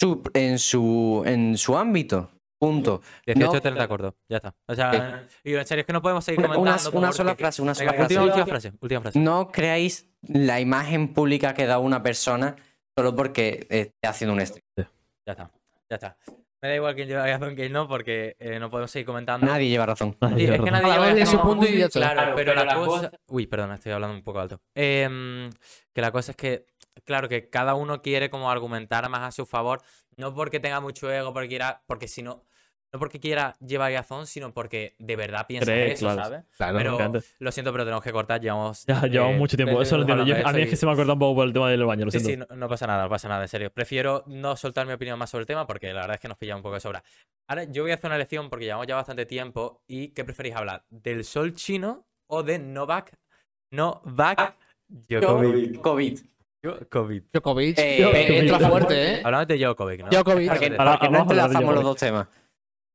su, en su, en su ámbito. Punto. 18 No- de acuerdo. Ya está. O sea, y en serio, es que no podemos seguir Una, comentando. una- una sola porque- frase, una sola Venga, frase. última, última frase. Última frase. No creáis la imagen pública que da una persona solo porque eh, esté haciendo un stream. Ya está. Ya está. Me da igual quién lleva razón que no, porque eh, no podemos seguir comentando. Nadie lleva razón. Sí, es que nadie lleva razón. su punto y ya está. Claro, pero, la, cosa... Uy, perdona, estoy hablando un poco alto. Em, que la cosa es que, claro, que cada uno quiere como argumentar más a su favor, no porque tenga mucho ego, porque quiera, porque si no, no porque quiera llevar razón, sino porque de verdad piensa Cree, eso, claro. ¿sabes? Claro. Pero lo siento, pero tenemos que cortar, llevamos... Ya, llevamos eh, mucho tiempo. 20 Eso lo entiendo. Yo- a mí es que se me ha cortado un poco por el tema del baño, lo Sí, siento. sí, no, no pasa nada, no pasa nada, en serio. Prefiero no soltar mi opinión más sobre el tema porque la verdad es que nos pilla un poco de sobra. Ahora, yo voy a hacer una elección porque llevamos ya bastante tiempo. ¿Y qué preferís hablar? ¿Del sol chino o de Novak? Novak Djokovic. COVID. Djokovic. Djokovic. Eh, Pe- entra Djokovic. fuerte, ¿eh? Hablamos de Djokovic, ¿no? Djokovic. Porque, Ahora, porque no a entrelazamos los Djokovic. dos temas.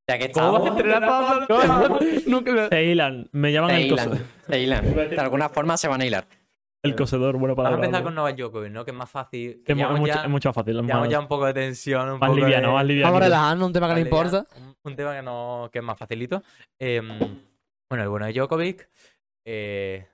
Ya que ¿Cómo vas a? Nunca Se hilan. Me llaman el, cosedor. se hilan. De alguna forma se van a hilar. el cosedor. Bueno, para Vamos a empezar con Novak Djokovic, ¿no? Que es más fácil. que es, mucho, ya, es mucho más fácil. es llevamos más, ya un poco de tensión, un más poco liviano, de... más liviano. Vamos relajando, un tema que no importa. Un, un tema que, no, que es más facilito. Em, bueno, el bueno de Djokovic. eh,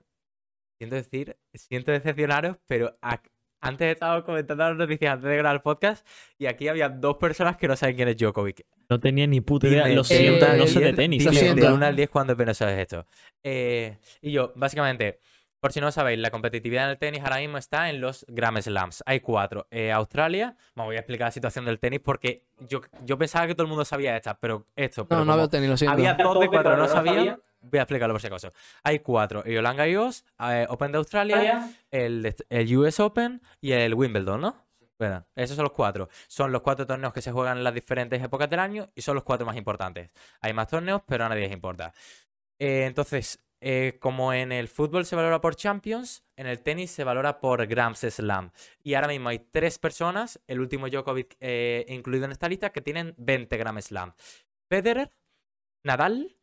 siento decir, siento decepcionaros, pero ac- antes estaba comentando las noticias antes de grabar el podcast y aquí había dos personas que no saben quién es Djokovic. No tenía ni puta idea. Dime, Lo eh, siento, no sé de tenis. Lo dime siento. del 1 al 10 cuando apenas sabes esto. Eh, y yo, básicamente, por si no lo sabéis, la competitividad en el tenis ahora mismo está en los Grand Slams. Hay cuatro. Eh, Australia, me voy a explicar la situación del tenis porque yo, yo pensaba que todo el mundo sabía esta, pero esto. pero No, no como veo tenis, lo siento. Había dos de cuatro no sabían. Voy a explicarlo por si acaso. Hay cuatro. Roland Garros, eh, Open de Australia, el, US Open y el Wimbledon, ¿no? Bueno, esos son los cuatro. Son los cuatro torneos que se juegan en las diferentes épocas del año y son los cuatro más importantes. Hay más torneos, pero a nadie les importa. Eh, entonces, eh, como en el fútbol se valora por Champions, en el tenis se valora por Grand Slam. Y ahora mismo hay tres personas, el último Djokovic eh, incluido en esta lista, que tienen 20 Grand Slam. Federer, Nadal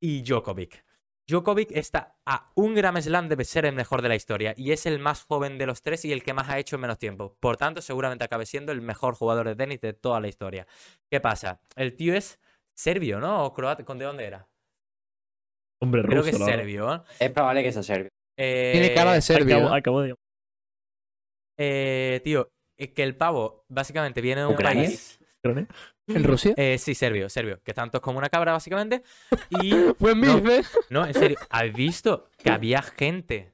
y Djokovic. Djokovic está a un Grand Slam de ser el mejor de la historia y es el más joven de los tres y el que más ha hecho en menos tiempo. Por tanto, seguramente acabe siendo el mejor jugador de tenis de toda la historia. ¿Qué pasa? El tío es serbio, ¿no? ¿O croata? ¿Con de dónde era? Hombre, Creo ruso. que es serbio. ¿eh? Es probable que sea serbio. Tiene cara de Eh, serbio. Acabo, ¿eh? acabo de. eh, tío, es que el pavo básicamente viene de un ¿Ucrania? país... ¿eh? ¿En Rusia? Eh, sí, serbio, serbio. Que están todos como una cabra, básicamente. Y... Pues no, no, en serio. ¿Has visto que había gente...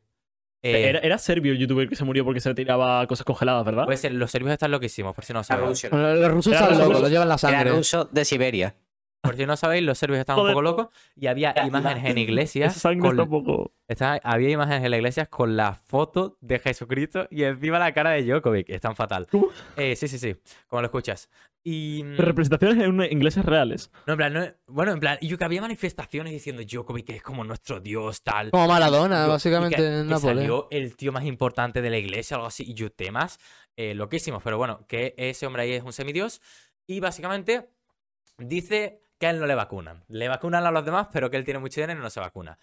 eh, Era, era serbio el youtuber que se murió porque se le tiraba cosas congeladas, ¿verdad? Puede ser, los serbios están loquísimos, por si no Era. Bueno, Los rusos Era están locos, lo llevan la Era sangre. ruso de Siberia. Por si no sabéis, los serbios están un poco locos y había imágenes en iglesias. Esa sangre con- está un poco. está- había imágenes en la iglesia con la foto de Jesucristo y encima la cara de Djokovic. Están fatal. ¿Cómo? Eh, sí, sí, sí. Como lo escuchas. Y. mm, Representaciones en ingleses reales. No, en plan, no- bueno, en plan, y yo que había manifestaciones diciendo Djokovic es como nuestro dios, tal. Como Maradona, Yo- básicamente, que- en que salió el tío más importante de la iglesia, algo así, y yo temas eh, loquísimos. Pero bueno, que ese hombre ahí es un semidios. Y básicamente dice que a él no le vacunan. Le vacunan a los demás, pero que él tiene mucho dinero y no se vacuna.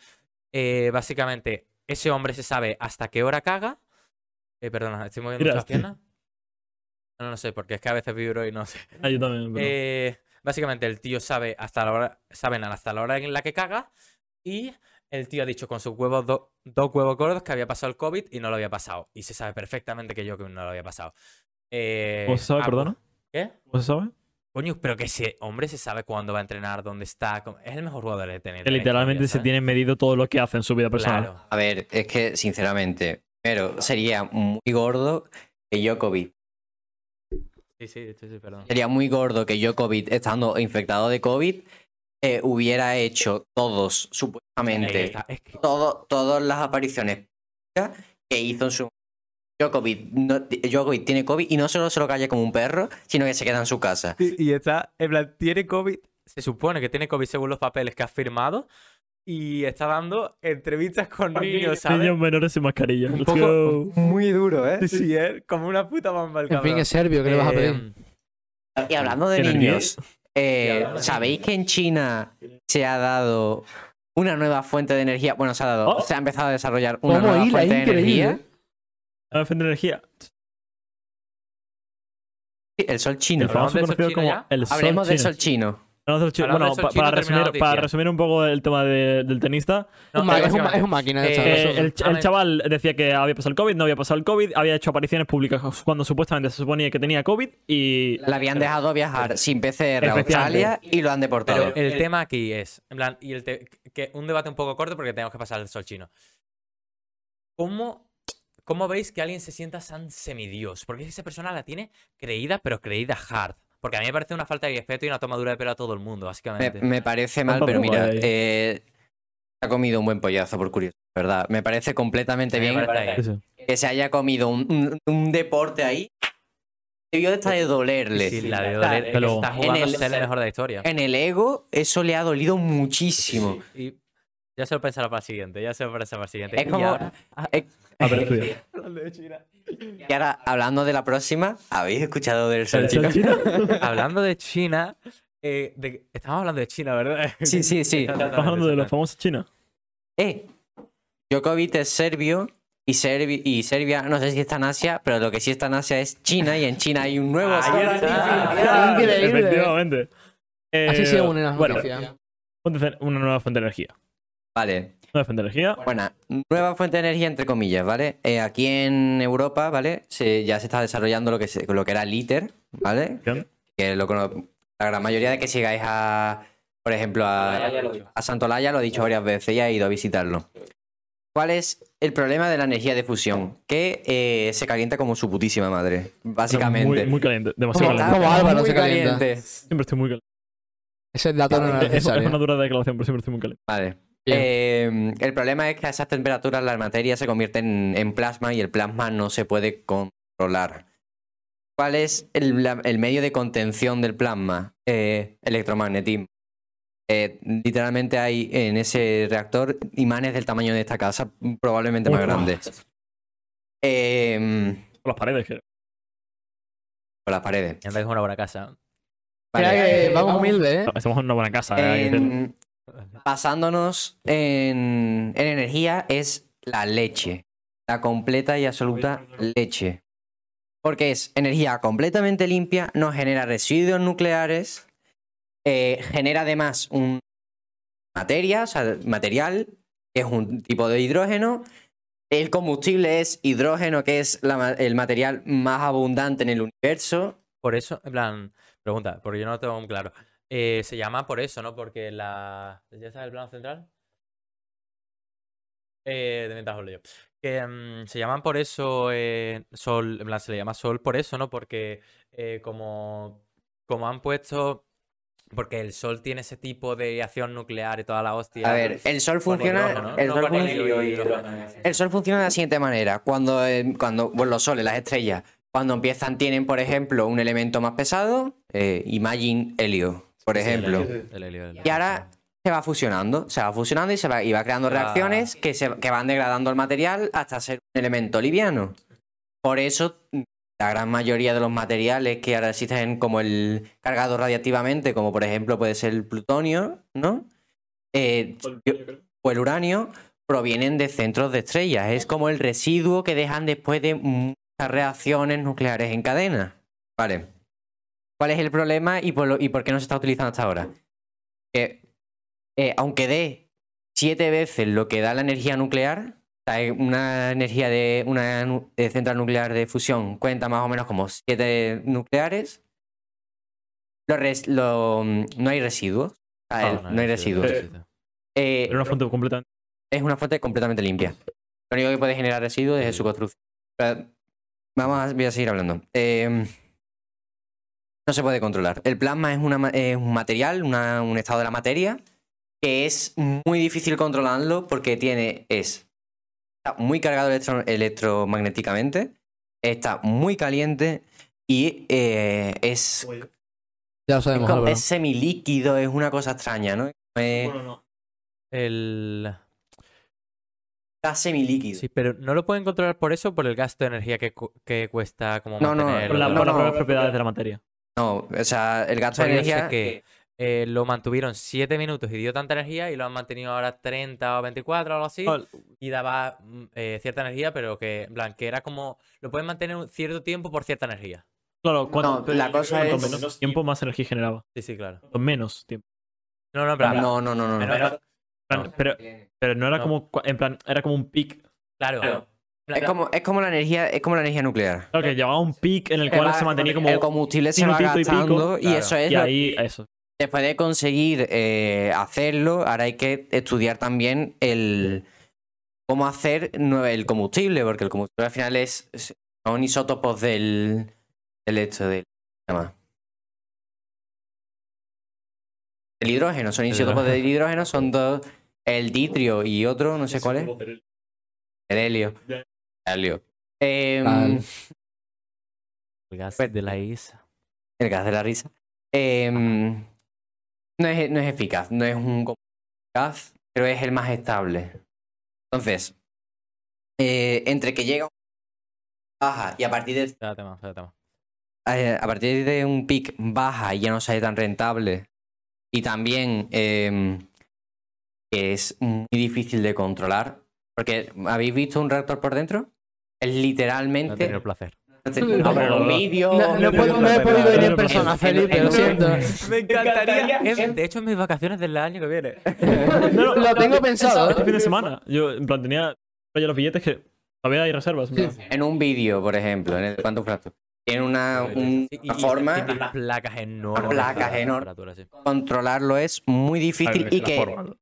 Eh, básicamente, ese hombre se sabe hasta qué hora caga. Eh, perdona, estoy moviendo Mira. muchas piernas. No, no sé, porque es que a veces vibro y no sé. Ah, yo también. pero- Eh, básicamente el tío sabe hasta la hora, saben hasta la hora en la que caga y el tío ha dicho con sus huevos do- dos huevos gordos que había pasado el COVID y no lo había pasado. Y se sabe perfectamente que yo que no lo había pasado. Eh, ¿Cómo se sabe, ah, perdona? ¿Qué? ¿Cómo se sabe? Coño, pero que ese hombre se sabe cuándo va a entrenar, dónde está. Es el mejor jugador de tenis. Que literalmente se tiene medido todo lo que hace en su vida personal. Claro. A ver, es que sinceramente, pero sería muy gordo que Djokovic. Sí, sí, sí, sí, perdón. Sería muy gordo que Djokovic, estando infectado de COVID, eh, hubiera hecho todos, supuestamente, es que- todo- todas las apariciones que hizo en su. Djokovic, no- Djokovic tiene COVID y no solo se lo calla como un perro, sino que se queda en su casa. Y, y está, en plan, tiene COVID. Se supone que tiene COVID según los papeles que ha firmado. Y está dando entrevistas con niños, ¿sabes? Niños menores sin mascarilla. Un poco-. Muy duro, ¿eh? Sí, sí, es como una puta bomba el En fin, cabrón. es serbio, ¿qué le vas a pedir? Em, Y hablando de ¿Tiene niños, eh, ¿sabéis que en China se ha dado una nueva fuente de energía? Bueno, se ha dado, Oh. se ha empezado a desarrollar una ¿Cómo nueva fuente de Increíble. energía. La defender energía. Sí, El sol chino. El famoso del sol conocido chino como ya? el sol Hablemos del sol chino. Del Bueno, del para, resumir, para noticia. resumir un poco el tema de- del tenista, No, Un ma- eh, es, un, es máquina. eh, chaval, eh, el, chaval decía que había pasado el COVID, no había pasado el COVID, había hecho apariciones públicas cuando supuestamente se suponía que tenía COVID y La habían dejado viajar sin PCR a. Australia y lo han deportado. Pero el tema aquí es, en plan, y el te- que un debate un poco corto porque tenemos que pasar al sol chino. ¿Cómo, ¿Cómo veis que alguien se sienta tan semidios? Porque esa persona la tiene creída, pero creída hard. Porque a mí me parece una falta de respeto y una tomadura de pelo a todo el mundo, Me, básicamente. me parece mal, pero mira, eh, ha comido un buen pollazo por curioso, ¿verdad? Me parece completamente me bien parece que se haya comido un, un- un deporte ahí. Debió de estar de dolerle. Sí, la de doler, pero- está en jugando a el- ser el mejor de la historia. En el ego, eso le ha dolido muchísimo. Y ya se lo pensará para el siguiente, ya se lo pensará para el siguiente. Es Y como. ahora- es- Ah, pero estudia. y ahora, hablando de la próxima, ¿habéis escuchado del El Solchino? Solchino. hablando de China, eh, de- estamos hablando de China, ¿verdad? Sí, sí, sí. Estamos hablando de los famosos chinos. Eh, Djokovic es serbio y, Serbi- y Serbia, no sé si está en Asia, pero lo que sí está en Asia es China y en China hay un nuevo Ahí sol está. artificial. Increíble. Efectivamente. Así Eh, se unen las bueno, noticias. una nueva fuente de energía. Vale, Nueva fuente de energía. Bueno, nueva fuente de energía entre comillas, ¿vale? Eh, aquí en Europa, ¿vale? Se- ya se está desarrollando lo que, se- lo que era el ITER, ¿vale? Bien. Que lo la gran mayoría de que sigáis a, por ejemplo, a, a Santolaya lo he dicho varias veces y he ido a visitarlo. ¿Cuál es el problema de la energía de fusión? Que eh, se calienta como su putísima madre, básicamente. Muy, muy caliente. Demasiado Como- caliente. como Álvaro muy se calienta. caliente. Siempre estoy muy caliente. Ese dato no Es, es necesario. una dura declaración, pero siempre estoy muy caliente. Vale. Eh, el problema es que a esas temperaturas la materia se convierte en, en plasma y el plasma no se puede controlar. ¿Cuál es el, la- el medio de contención del plasma? Eh, electromagnetismo. Eh, literalmente hay en ese reactor imanes del tamaño de esta casa, probablemente más grandes. Eh, Por las paredes, creo. por las paredes. Es una buena casa. Vale. Vamos humilde, ¿eh? Estamos en una buena casa. eh. En- basándonos en, en energía es la leche. La completa y absoluta leche. Porque es energía completamente limpia, no genera residuos nucleares, eh, genera además un materia, o sea, material, que es un tipo de hidrógeno. El combustible es hidrógeno, que es la el material más abundante en el universo. Por eso, en plan, pregunta, porque yo no lo tengo muy claro. Eh, se llama por eso, ¿no? Porque la. ¿Ya está el plano central? Eh, de mientras hablo yo. Que mm, se llaman por eso eh, sol, en plan, se le llama sol por eso, ¿no? Porque eh, como, como han puesto. Porque el sol tiene ese tipo de acción nuclear y toda la hostia. A ver, el sol funciona. el sol funciona de la siguiente manera. Cuando, cuando bueno, los soles, las estrellas, cuando empiezan, tienen, por ejemplo, un elemento más pesado, eh, imagine helio, por ejemplo. Y ahora se va fusionando, se va fusionando y se va, y va creando Ah. reacciones que, se, que van degradando el material hasta ser un elemento liviano. Por eso, la gran mayoría de los materiales que ahora existen como el cargado radiactivamente, como por ejemplo puede ser el plutonio, ¿no? Eh, o el uranio, provienen de centros de estrellas. Es como el residuo que dejan después de muchas reacciones nucleares en cadena. Vale. ¿Cuál es el problema y por, lo- y por qué no se está utilizando hasta ahora? Que eh, aunque dé siete veces lo que da la energía nuclear, eh, una energía de una de central nuclear de fusión cuenta más o menos como siete nucleares, lo res- lo- no hay residuos. El- no, hay residuos. Eh, Eh, Era una fuente completamente. es una fuente completamente limpia. Lo único que puede generar residuos es su construcción. Pero vamos a, voy a seguir hablando. Eh, no se puede controlar. El plasma es, una ma- es un material, una- un estado de la materia, que es muy difícil controlarlo porque tiene, es está muy cargado electro- electromagnéticamente, está muy caliente y eh, es, Ya lo es, sabemos, como- es semilíquido, es una cosa extraña, ¿no? Es, El. está semilíquido. Sí, pero no lo pueden controlar por eso por el gasto de energía que, cu- que cuesta como No, no, mantenerlo. Por, la- no, por las no. propiedades de la materia. No, o sea, el gasto de energía... que eh, lo mantuvieron 7 minutos y dio tanta energía y lo han mantenido ahora 30 o 24 o algo así. Y daba mm, eh, cierta energía, pero que, en plan, que era como. Lo pueden mantener un cierto tiempo por cierta energía. Claro, cuanto, No, la cosa es- menos tiempo, más energía generaba. Sí, sí, claro. Menos tiempo. No, no, pero. No, no, no, no. no. Pero- En plan, Pero, pero no era No. como. En plan, era como un pic. Claro. Es como, es como la energía, es como la energía nuclear. Claro, que llevaba un pic en el cual va- se mantenía como. el combustible se va y pico. gastando y, Claro. eso es Y lo- ahí, eso. después de conseguir eh, hacerlo, ahora hay que estudiar también el cómo hacer el combustible, porque el combustible al final es son isótopos del del esto del ¿cómo se llama? El hidrógeno, son isótopos del hidrógeno, son dos, el ditrio y otro, no sé cuál es, el helio. Em. El gas Pues- de la ISA. El gas de la risa. Em, no, es, no es eficaz, no es un eficaz, pero es el más estable. Entonces, eh, entre que llega baja y a partir de, Espérate más, espérate más. eh, a partir de un pic baja y ya no sale tan rentable, y también em, que es muy difícil de controlar, porque ¿habéis visto un reactor por dentro? Es No he literalmente... tenido el placer. No, pero vídeo... No, no he podido- no he podido venir en persona, Felipe, lo siento. Me encantaría. Es- de hecho, en mis vacaciones del año que viene. No, no, Lo tengo pensado, Este ¿eh? fin de semana. Yo, en plan, tenía ya los billetes que todavía hay reservas. en un vídeo, por ejemplo, en el Quantum Fracture, tiene una, un- y- una y- forma, y placas enormes. Placas enormes. sí. controlarlo es muy difícil Claro, y que, forma, ¿no?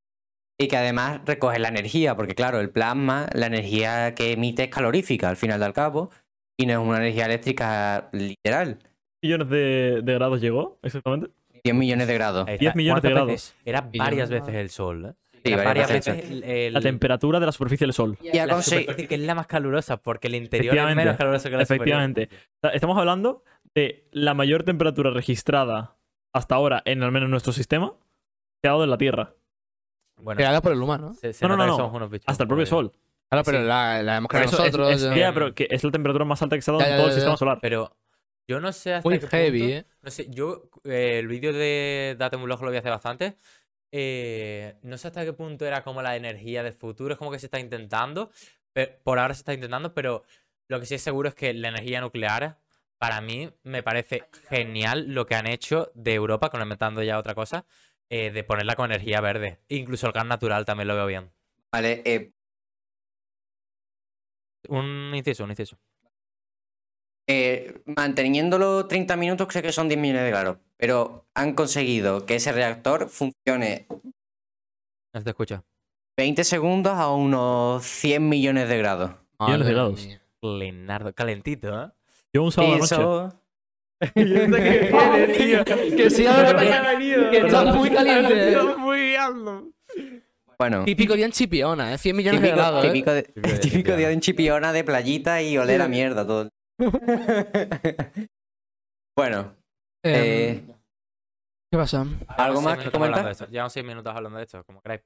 Y que además recoge la energía, porque claro, el plasma, la energía que emite es calorífica al final del cabo, y no es una energía eléctrica literal. millones de, de grados llegó? Exactamente. 10 millones de grados. Ahí está. 10 millones de ¿Cuántas grados. veces? Era varias veces el sol. ¿eh? Sí, varias varias veces. veces el, el- La temperatura de la superficie del Sol. Y la superficie, que es la más calurosa, porque el interior es menos caluroso que la. Efectivamente. Estamos hablando de la mayor temperatura registrada hasta ahora en al menos nuestro sistema que ha dado en la Tierra. Bueno, Creada por el humano. se, se No, no, no, somos unos bichos Hasta el propio. Sol. Claro, pero Sí. la, la hemos creado eso es- nosotros. es- ya. ya, pero que es la temperatura más alta que se ha dado Ya, en ya, todo el ya, sistema ya. solar. Pero yo no sé hasta Muy qué heavy, punto- ¿eh? No sé, yo eh, el vídeo de Blog lo vi hace bastante. eh, no sé hasta qué punto era como la energía del futuro, es como que se está intentando. pe- por ahora se está intentando, pero lo que sí es seguro es que la energía nuclear, para mí, me parece genial lo que han hecho de Europa, conectando ya otra cosa, eh, de ponerla con energía verde. Incluso el gas natural también lo veo bien. Vale, eh, Un inciso, un inciso. eh, manteniéndolo 30 minutos creo que son 10 millones de grados, pero han conseguido que ese reactor funcione No se te escucha. 20 segundos a unos 100 millones de grados. Millones de grados. mía. Leonardo, calentito, ¿eh? Yo un sábado Y noche. eso... Que siga que está muy caliente. ¿eh? Bueno, Típico día en Chipiona, ¿eh? 100 millones de grados. ¿eh? típico de- Típico de típico día de un chipiona de playita y oler a mierda todo. bueno, Eh, eh, ¿Qué pasa? ¿algo más que minutos hablando comentar? de esto. Llevamos seis minutos hablando de esto, como queráis.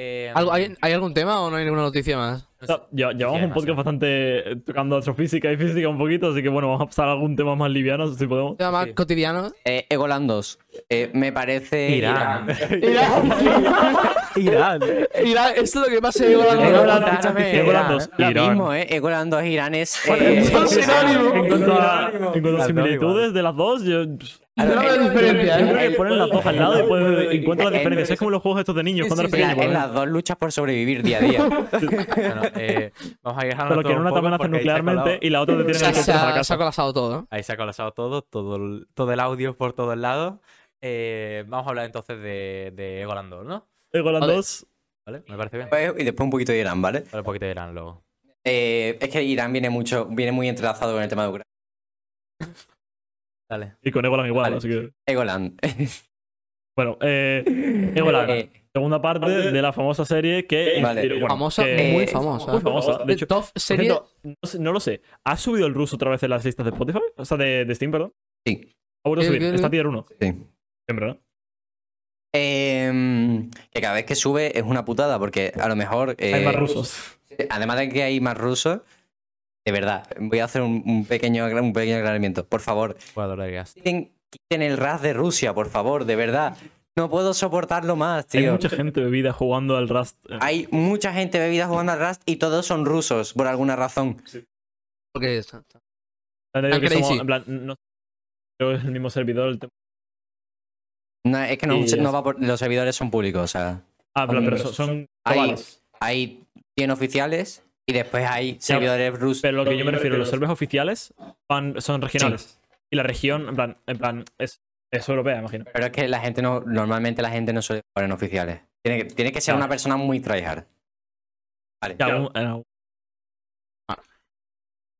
Eh, ¿Algo- hay, hay algún tema o no hay ninguna noticia más? no sé. Llevamos Sí, un podcast bastante tocando astrofísica y física un poquito, así que bueno, vamos a pasar a algún tema más liviano, si podemos. ¿Tema más Sí. cotidiano? Eh, Egoland 2. Eh, me parece. Irán. Irán. Irán. Irán, esto es lo que pasa en Irán. Egoland, Irán. escúchame, Egoland 2, Lo Irán. mismo, ¿eh? Egoland 2 Irán es. Eh, son sinónimos. En cuanto a, a similitudes de las dos, yo, No hay diferencia, creo ¿eh? que ponen las dos al lado y puedes las En- diferencias. Es como los juegos estos de niños cuando eres en la- pequeño. en ¿no? las dos luchas por sobrevivir día a día. Bueno, eh, vamos a ir Solo que en una te amenazan nuclearmente y la otra te Se, el se helicóptero para ha, se ha casa. colapsado todo. ¿eh? Ahí se ha colapsado todo, todo el, todo el audio por todos lados. Eh, vamos a hablar entonces de, de Egoland 2, ¿no? Egoland Vale. 2. ¿Vale? Me parece bien. Pues, y después un poquito de Irán, ¿vale? Vale, un poquito de Irán luego. Eh, es que Irán viene mucho, viene muy entrelazado con el tema de Ucrania. Dale. Y con Egoland igual, Vale. así que. Egoland. Bueno, eh, Egoland. Eh, Segunda parte de la famosa serie que. Vale. inspiró- bueno, famosa, que- muy famosa. Muy famosa. De hecho, top por serie. no, sé- no lo sé. ¿Ha subido el ruso otra vez en las listas de Spotify? O sea, de, de Steam, perdón. sí, Ha vuelto a ¿Qué- subir. Está tier 1. sí. Siempre, ¿no? Em, que cada vez que sube es una putada, porque a lo mejor. eh, Hay más rusos. Además de que hay más rusos, de verdad, voy a hacer un, un pequeño, un pequeño aclaramiento. Por favor, quiten, quiten el RAS de Rusia, por favor, de verdad. No puedo soportarlo más, Hay tío. mucha gente bebida jugando al Rust. eh, Hay mucha gente bebida jugando al Rust y todos son rusos, por alguna razón. Porque está- han dicho que crazy. somos- en plan, no- Creo que es el mismo servidor. el tema- No, es que no, Y no es- va por- los servidores son públicos, o sea, Ah, pero, pero Son- Hay- hay 100 oficiales y después hay servidores rusos. Pero lo que yo me refiero, los servers oficiales van- son regionales. Y la región, en plan, en plan es, es europea, imagino. Pero es que la gente no, normalmente la gente no suele jugar en oficiales. Tiene que, tiene que ser Claro. una persona muy tryhard. Vale. Algún-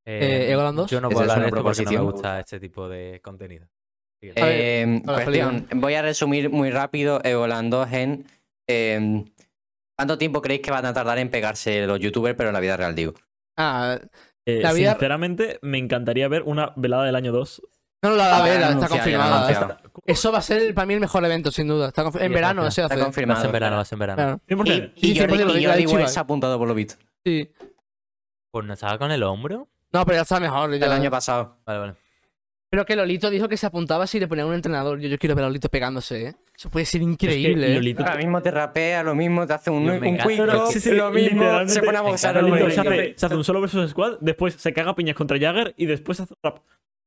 Eh, 2. Yo no puedo hablar de esto porque no me gusta este tipo de contenido. Sigue. A ver, Eh, hola, cuestión, voy a resumir muy rápido Egoland 2 en eh, ¿cuánto tiempo creéis que van a tardar en pegarse los youtubers, pero en la vida real, digo? Ah, Eh, La vida- Sinceramente, me encantaría ver una velada del año 2. no, no, la, la Ah, vela, ya está confirmada. Está- Eso va a ser para mí el mejor evento, sin duda. Está en verano está- se Está. Va confirmado. ser en verano, va a ser en verano. Claro. 100%. Y, y Sí, Jordi, 100% lo y que ha Jordi dicho West Ibai. se ha apuntado por lo visto. Sí. Pues no estaba con el hombro. No, pero ya está mejor. ya. El año pasado. Vale, vale. Pero que Lolito dijo que se apuntaba si le ponían un entrenador. Yo, yo quiero ver a Lolito pegándose, ¿eh? Eso puede ser Es que increíble. ¿eh? Lolito- Ahora mismo te rapea, lo mismo, te hace un, Yo un quick Sí, sí, lo mismo, literalmente, se pone a boxear Lolito se hace, se hace un solo versus squad, después se caga piñas contra Jagger y después hace un rap.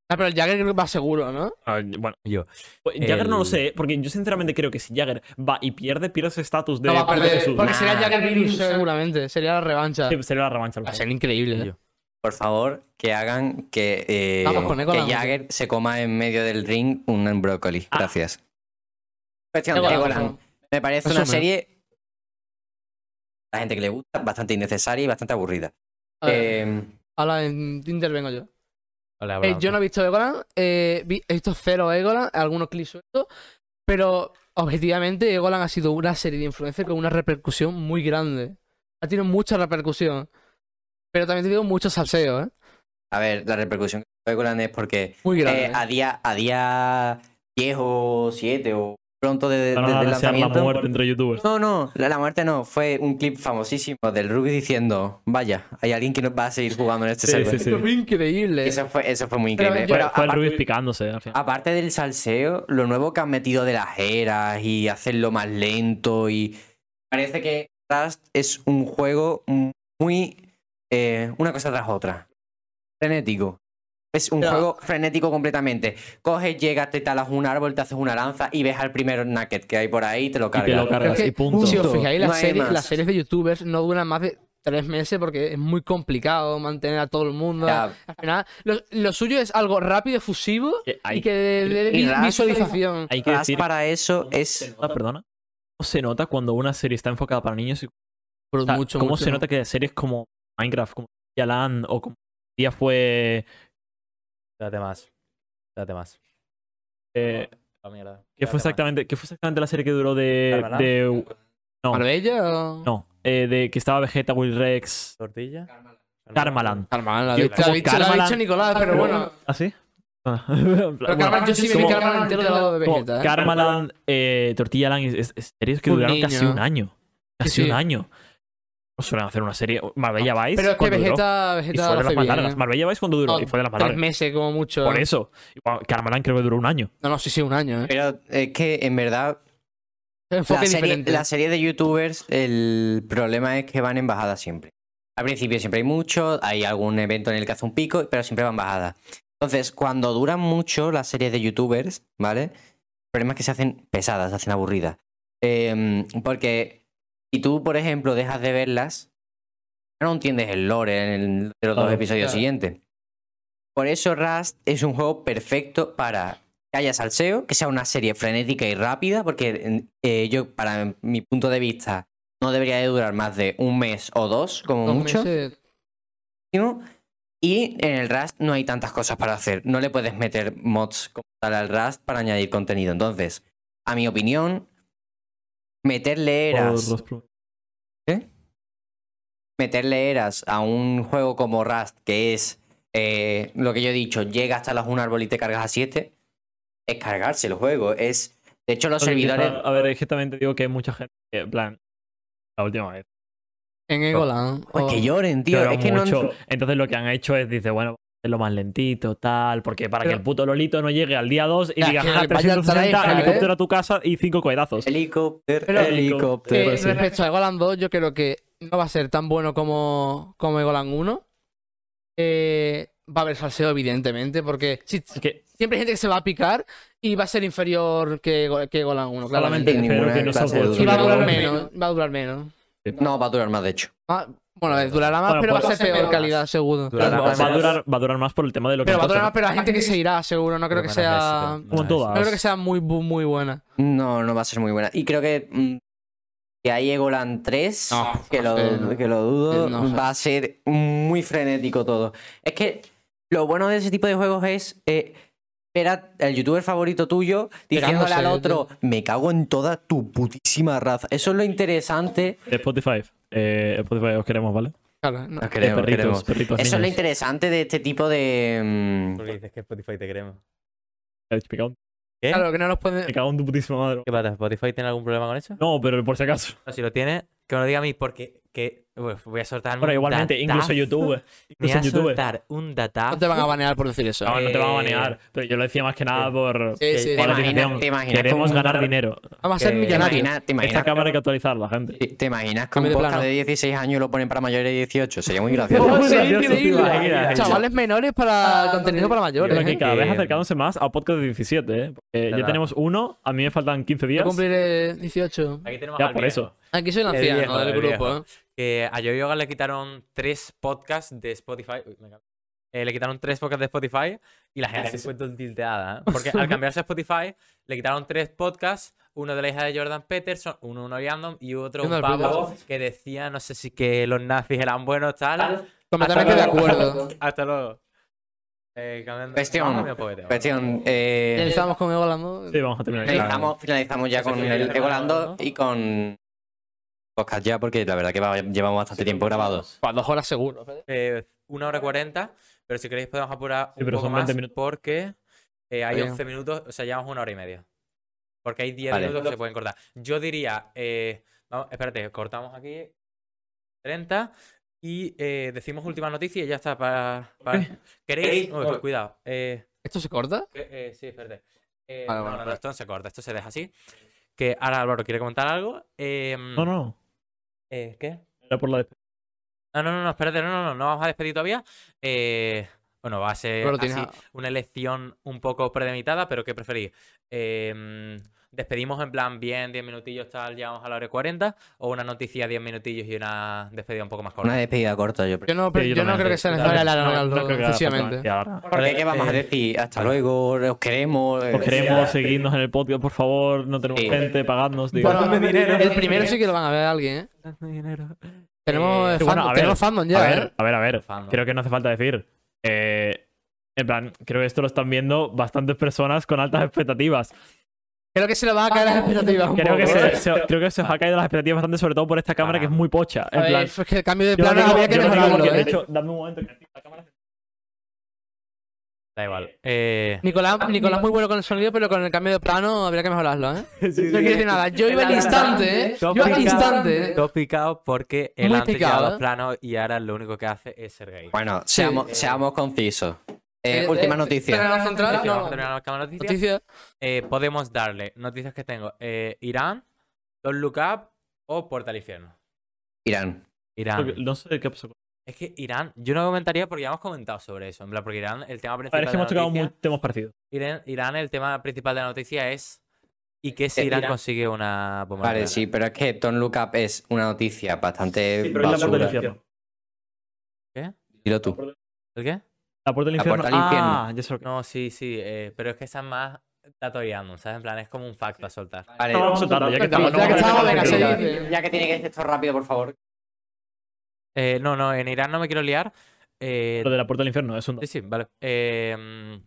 Ah, pero el Jagger creo que va seguro, ¿no? Ah, bueno, Yo. pues, Jagger no lo sé, ¿eh? porque yo sinceramente creo que si Jagger va y pierde, pierde ese estatus de No va a perder. Porque Nah. sería Jagger Virus seguramente. Sería la revancha. Sí, sería la revancha. Va a ser increíble. ¿eh? Yo. Por favor, que hagan que, eh, que. Jagger se coma en medio del ring un brócoli. Ah. Gracias. Cuestión de Egoland, por Egoland. favor. Me parece una serie. La gente que le gusta, bastante innecesaria y bastante aburrida. A ver, Eh, ahora en- intervengo yo. Vale, Eh, hablamos. yo no he visto Egoland, eh, vi- he visto cero Egoland, algunos clips sueltos, pero objetivamente Egoland ha sido una serie de influencia con una repercusión muy grande. Ha tenido mucha repercusión, pero también ha tenido mucho salseo, ¿eh? a ver, la repercusión que tuvo Egoland es porque Muy grande. eh, a día a día 10 o 7 o pronto de, desear la lanzamiento. muerte entre youtubers. No, no, la, la muerte no. Fue un clip famosísimo del Ruby diciendo: Vaya, hay alguien que nos va a seguir jugando en este Sí, server. sí, sí. Eso fue increíble. Eso fue, eso fue muy Pero increíble. Fue, Pero fue el Rubius picándose al final. Aparte del salseo, lo nuevo que han metido de las eras y hacerlo más lento y parece que Rust es un juego muy eh, una cosa tras otra. Frenético. Es un juego frenético completamente. Coges, llegas, te talas un árbol, te haces una lanza y ves al primer naked que hay por ahí y te lo Y te cargas. lo cargas y punto. Si os fijáis, las, series, más. las series de youtubers no duran más de tres meses porque es muy complicado mantener a todo el mundo. Ya, Al final, lo, lo suyo es algo rápido, efusivo hay, y que de, de- de Y vi- Rust- visualización. hay que Rust decir. para eso ¿Cómo es se nota, perdona? ¿Cómo se nota cuando una serie está enfocada para niños? Y, Pero o sea, mucho, ¿Cómo mucho. se nota que series como Minecraft, como Yalan o como día fue. Date más. Date más. eh, La mierda. ¿qué, fue más. exactamente, ¿Qué fue exactamente la serie que duró de. De no, ¿Marbella o...? no. eh, de que estaba Vegeta, Will Rex. ¿Tortilla? Carmalan. Carmen, la dicho, la dicho, la Nicolás, pero bueno. ¿Ah, sí? Ah, Pero yo sí me vi Carmen entero del lado de Vegeta. ¿eh? Karmaland, eh, Tortilla Land, es, es- es series que Un duraron niño. casi un año. Casi Sí, sí. un año. No suelen hacer una serie. Marbella Vice. Pero es que ¿cuándo duró? Vegeta, Y Vegeta fue de las hace más bien. largas. ¿eh? Marbella Vice cuando duró. No, y fue de las más Tres largas. meses como mucho. Por eso. Carmaland creo que duró un año. No, no, sí, sí, un año, ¿eh? Pero es que en verdad Enfoque la serie, diferente. la serie de youtubers, el problema es que van en bajada siempre. Al principio siempre hay mucho, hay algún evento en el que hace un pico, pero siempre van bajada. Entonces, cuando duran mucho las series de youtubers, ¿vale? El problema es que se hacen pesadas, se hacen aburridas. Em, porque si tú, por ejemplo, dejas de verlas, no entiendes el lore en el- de los dos episodios claro. siguientes. Por eso Rust es un juego perfecto para que haya salseo, que sea una serie frenética y rápida, porque eh, yo, para mi punto de vista, no debería de durar más de un mes o dos, como Dos mucho. meses. Y en el Rust no hay tantas cosas para hacer. No le puedes meter mods como tal al Rust para añadir contenido. Entonces, a mi opinión, meterle eras, Por los pro- meterle eras a un juego como Rust, que es eh, lo que yo he dicho, llega hasta las un árbol y te cargas a 7, es cargarse el juego. Es, de hecho, los servidores. A ver, es que también te digo que hay mucha gente. que, En plan. La última vez. En Egoland. Pues o- que lloren, tío. Pero Es que no. Entonces lo que han hecho es, dice, bueno, lo más lentito, tal, porque para que Pero- el puto Lolito no llegue al día 2 y Ya, diga, que "Ah, vaya 360, tryhard, ¿eh? helicóptero a tu casa y cinco cohetazos. Helicóptero, Pero- helicóptero. Eh, sí. Respecto a Egoland 2, yo creo que no va a ser tan bueno como, como Egoland 1. Eh, va a haber salseo, evidentemente, porque si- que siempre hay gente que se va a picar y va a ser inferior que, que Golan 1, solamente claramente. ninguna que no. Y va a durar Golan menos, va a durar menos. No, va a durar más, de hecho. Ah, bueno, durará más, Bueno, pero va a ser peor calidad, seguro. Durará va, más. va a durar, va a durar más por el tema de lo que Pero va a durar más, pero hay gente que se irá, seguro. No creo que sea. éxito, Como todas. No creo que sea muy, muy buena. No, no va a ser muy buena. Y creo que, mm, que hay Egoland 3, No, que, lo, no que lo dudo, va a ser muy frenético todo. Es que lo bueno de ese tipo de juegos es eh, ver a- al youtuber favorito tuyo diciéndole al otro, me cago en toda tu putísima raza. Eso es lo interesante. Spotify. Eh, Spotify os queremos, ¿vale? Claro, no. Nos Eh, queremos, perritos, queremos. perritos Eso es lo niños. interesante de este tipo de... mm, Porque dices que Spotify te queremos. ¿Qué? Claro, que no nos pueden. me cago en tu putísima madre. ¿Qué pasa? ¿Spotify tiene algún problema con eso? No, pero por si acaso. No, si lo tiene, que me lo diga a mí, porque que, uf, voy a soltar Bueno, un igualmente, incluso datazo. YouTube. Voy Incluso a en YouTube. soltar un datazo. No te van a banear por decir eso. No, no te van a Eh, banear. Pero yo lo decía más que nada por Sí, sí. ¿Te por la imaginas- atención. te imaginas Queremos ganar dinero. Vamos a ser ¿Te millonarios. Esta cámara hay que actualizarla, gente. ¿Te imaginas que un podcast plano. de 16 años lo ponen para mayores de 18? Sería muy gracioso. Oh, sí, increíble. Chavales menores para contenido para Yo mayores. creo que ¿eh? cada vez Eh, acercándose más a podcast de 17, ¿eh? Porque ya tenemos uno, a mí me faltan 15 Yo días. cumpliré 18. Aquí tenemos Ya, por eso. Aquí soy el El anciano viejo, del el grupo. ¿eh? Que a Yo Yoga le quitaron tres podcasts de Spotify. Uy, me cago. Eh, le quitaron tres podcasts de Spotify y la gente se fue todo tilteada. ¿eh? Porque al cambiarse a Spotify, le quitaron tres podcasts: uno de la hija de Jordan Peterson, uno uno random y otro un pavo que decía, no sé si que los nazis eran buenos, tal. Completamente de acuerdo. Hasta luego. Eh, cambiando- Cuestión, eh, Finalizamos con Egoland, ¿no? Sí, vamos a terminar. finalizamos, finalizamos ya con el Egolando y con podcast ya, porque la verdad que va- llevamos bastante tiempo grabados. Pues dos horas seguro. Eh, una hora cuarenta, pero si queréis podemos apurar un pero poco son 20 más minutos. porque eh, hay. 11 minutos, o sea, llevamos una hora y media. Porque hay 10 Vale. minutos que se pueden cortar. Yo diría, eh, vamos, espérate, cortamos aquí 30 y eh, decimos última noticia y ya está. Para, para- ¿Queréis? Uy, cuidado. Eh, ¿Esto se corta? eh, sí, espérate. Eh, Vale, no, vale, no, no, esto no se corta, esto se deja así. Que ahora Álvaro quiere comentar algo. Eh, No, no. Eh, ¿Qué? Era por la despedida. Ah, no, no, no, espérate, no, no, no, no vamos a despedir todavía. Eh, bueno, va a ser así, una elección un poco premeditada, pero ¿qué preferís? Eh, ¿Despedimos en plan bien, 10 minutillos tal, llegamos a la hora y 40? ¿O una noticia 10 minutillos y una despedida un poco más corta? Una despedida corta, yo Yo no, Sí, yo no creo que sea No, necesario no, alargarlo no. Porque ¿qué vamos a Eh, decir? Hasta luego, os queremos. eh, Os queremos seguirnos en el podcast, por favor. No tenemos Sí. gente, pagadnos. digo. Bueno, dinero. el primero sí que lo van a ver alguien, ¿eh? Tenemos, Eh, Sí, fandom, bueno, a ver, tenemos fandom ya, a ver, ¿eh? a ver, a ver. Fandom. Creo que no hace falta decir. Eh, en plan, creo que esto lo están viendo bastantes personas con altas expectativas. Creo que se le van a caer las expectativas un Creo que, se, ¿eh? se- creo que se os ha caído las expectativas bastante, sobre todo por esta cámara que es muy pocha. A En ver, plan, es que el cambio de plano había que mejorarlo, porque, de ¿eh? hecho, dame un momento que la cámara Da igual. Eh, Nicolás, Nicolás muy bueno con el sonido, pero con el cambio de plano habría que mejorarlo, ¿eh? No quiero decir nada. Yo iba al instante, ¿eh? Yo al instante, ¿eh? Todo picado porque él Muy antes picado, ¿eh? los planos y ahora lo único que hace es ser gay. Bueno, seamos, seamos concisos. Eh, última noticia. Federal Central, Vamos a no. terminar la cámara noticia. Noticia. Eh, podemos darle noticias que tengo. Eh, Irán, Don't Look Up o Puerta al Infierno. Irán. Irán. No sé qué pasó. Es que Irán, yo no comentaría porque ya hemos comentado sobre eso. En plan, porque Irán, el tema A ver, principal es que hemos tocado muy temas parecidos. Irán, Irán, el tema principal de la noticia es ¿y qué si Eh, Irán, Irán. consigue una bomba Vale, sí, pero es que Don't Look Up es una noticia bastante Sí, pero es la puerta del basura. infierno. Dilo tú. ¿El qué? La puerta del La infierno. puerta al infierno. Ah, que. No, sí, sí, eh, pero es que esa es más tatoeando, ¿sabes? En plan, es como un fact a soltar. Vale, No, vamos a soltarlo, ya que Ya estamos. que estamos, venga, seguid. ya que tiene que ser esto rápido, por favor. Eh, no, no, en Irán no me quiero liar. Eh, Lo de la puerta del infierno es un. Sí, sí, vale. Eh, mm,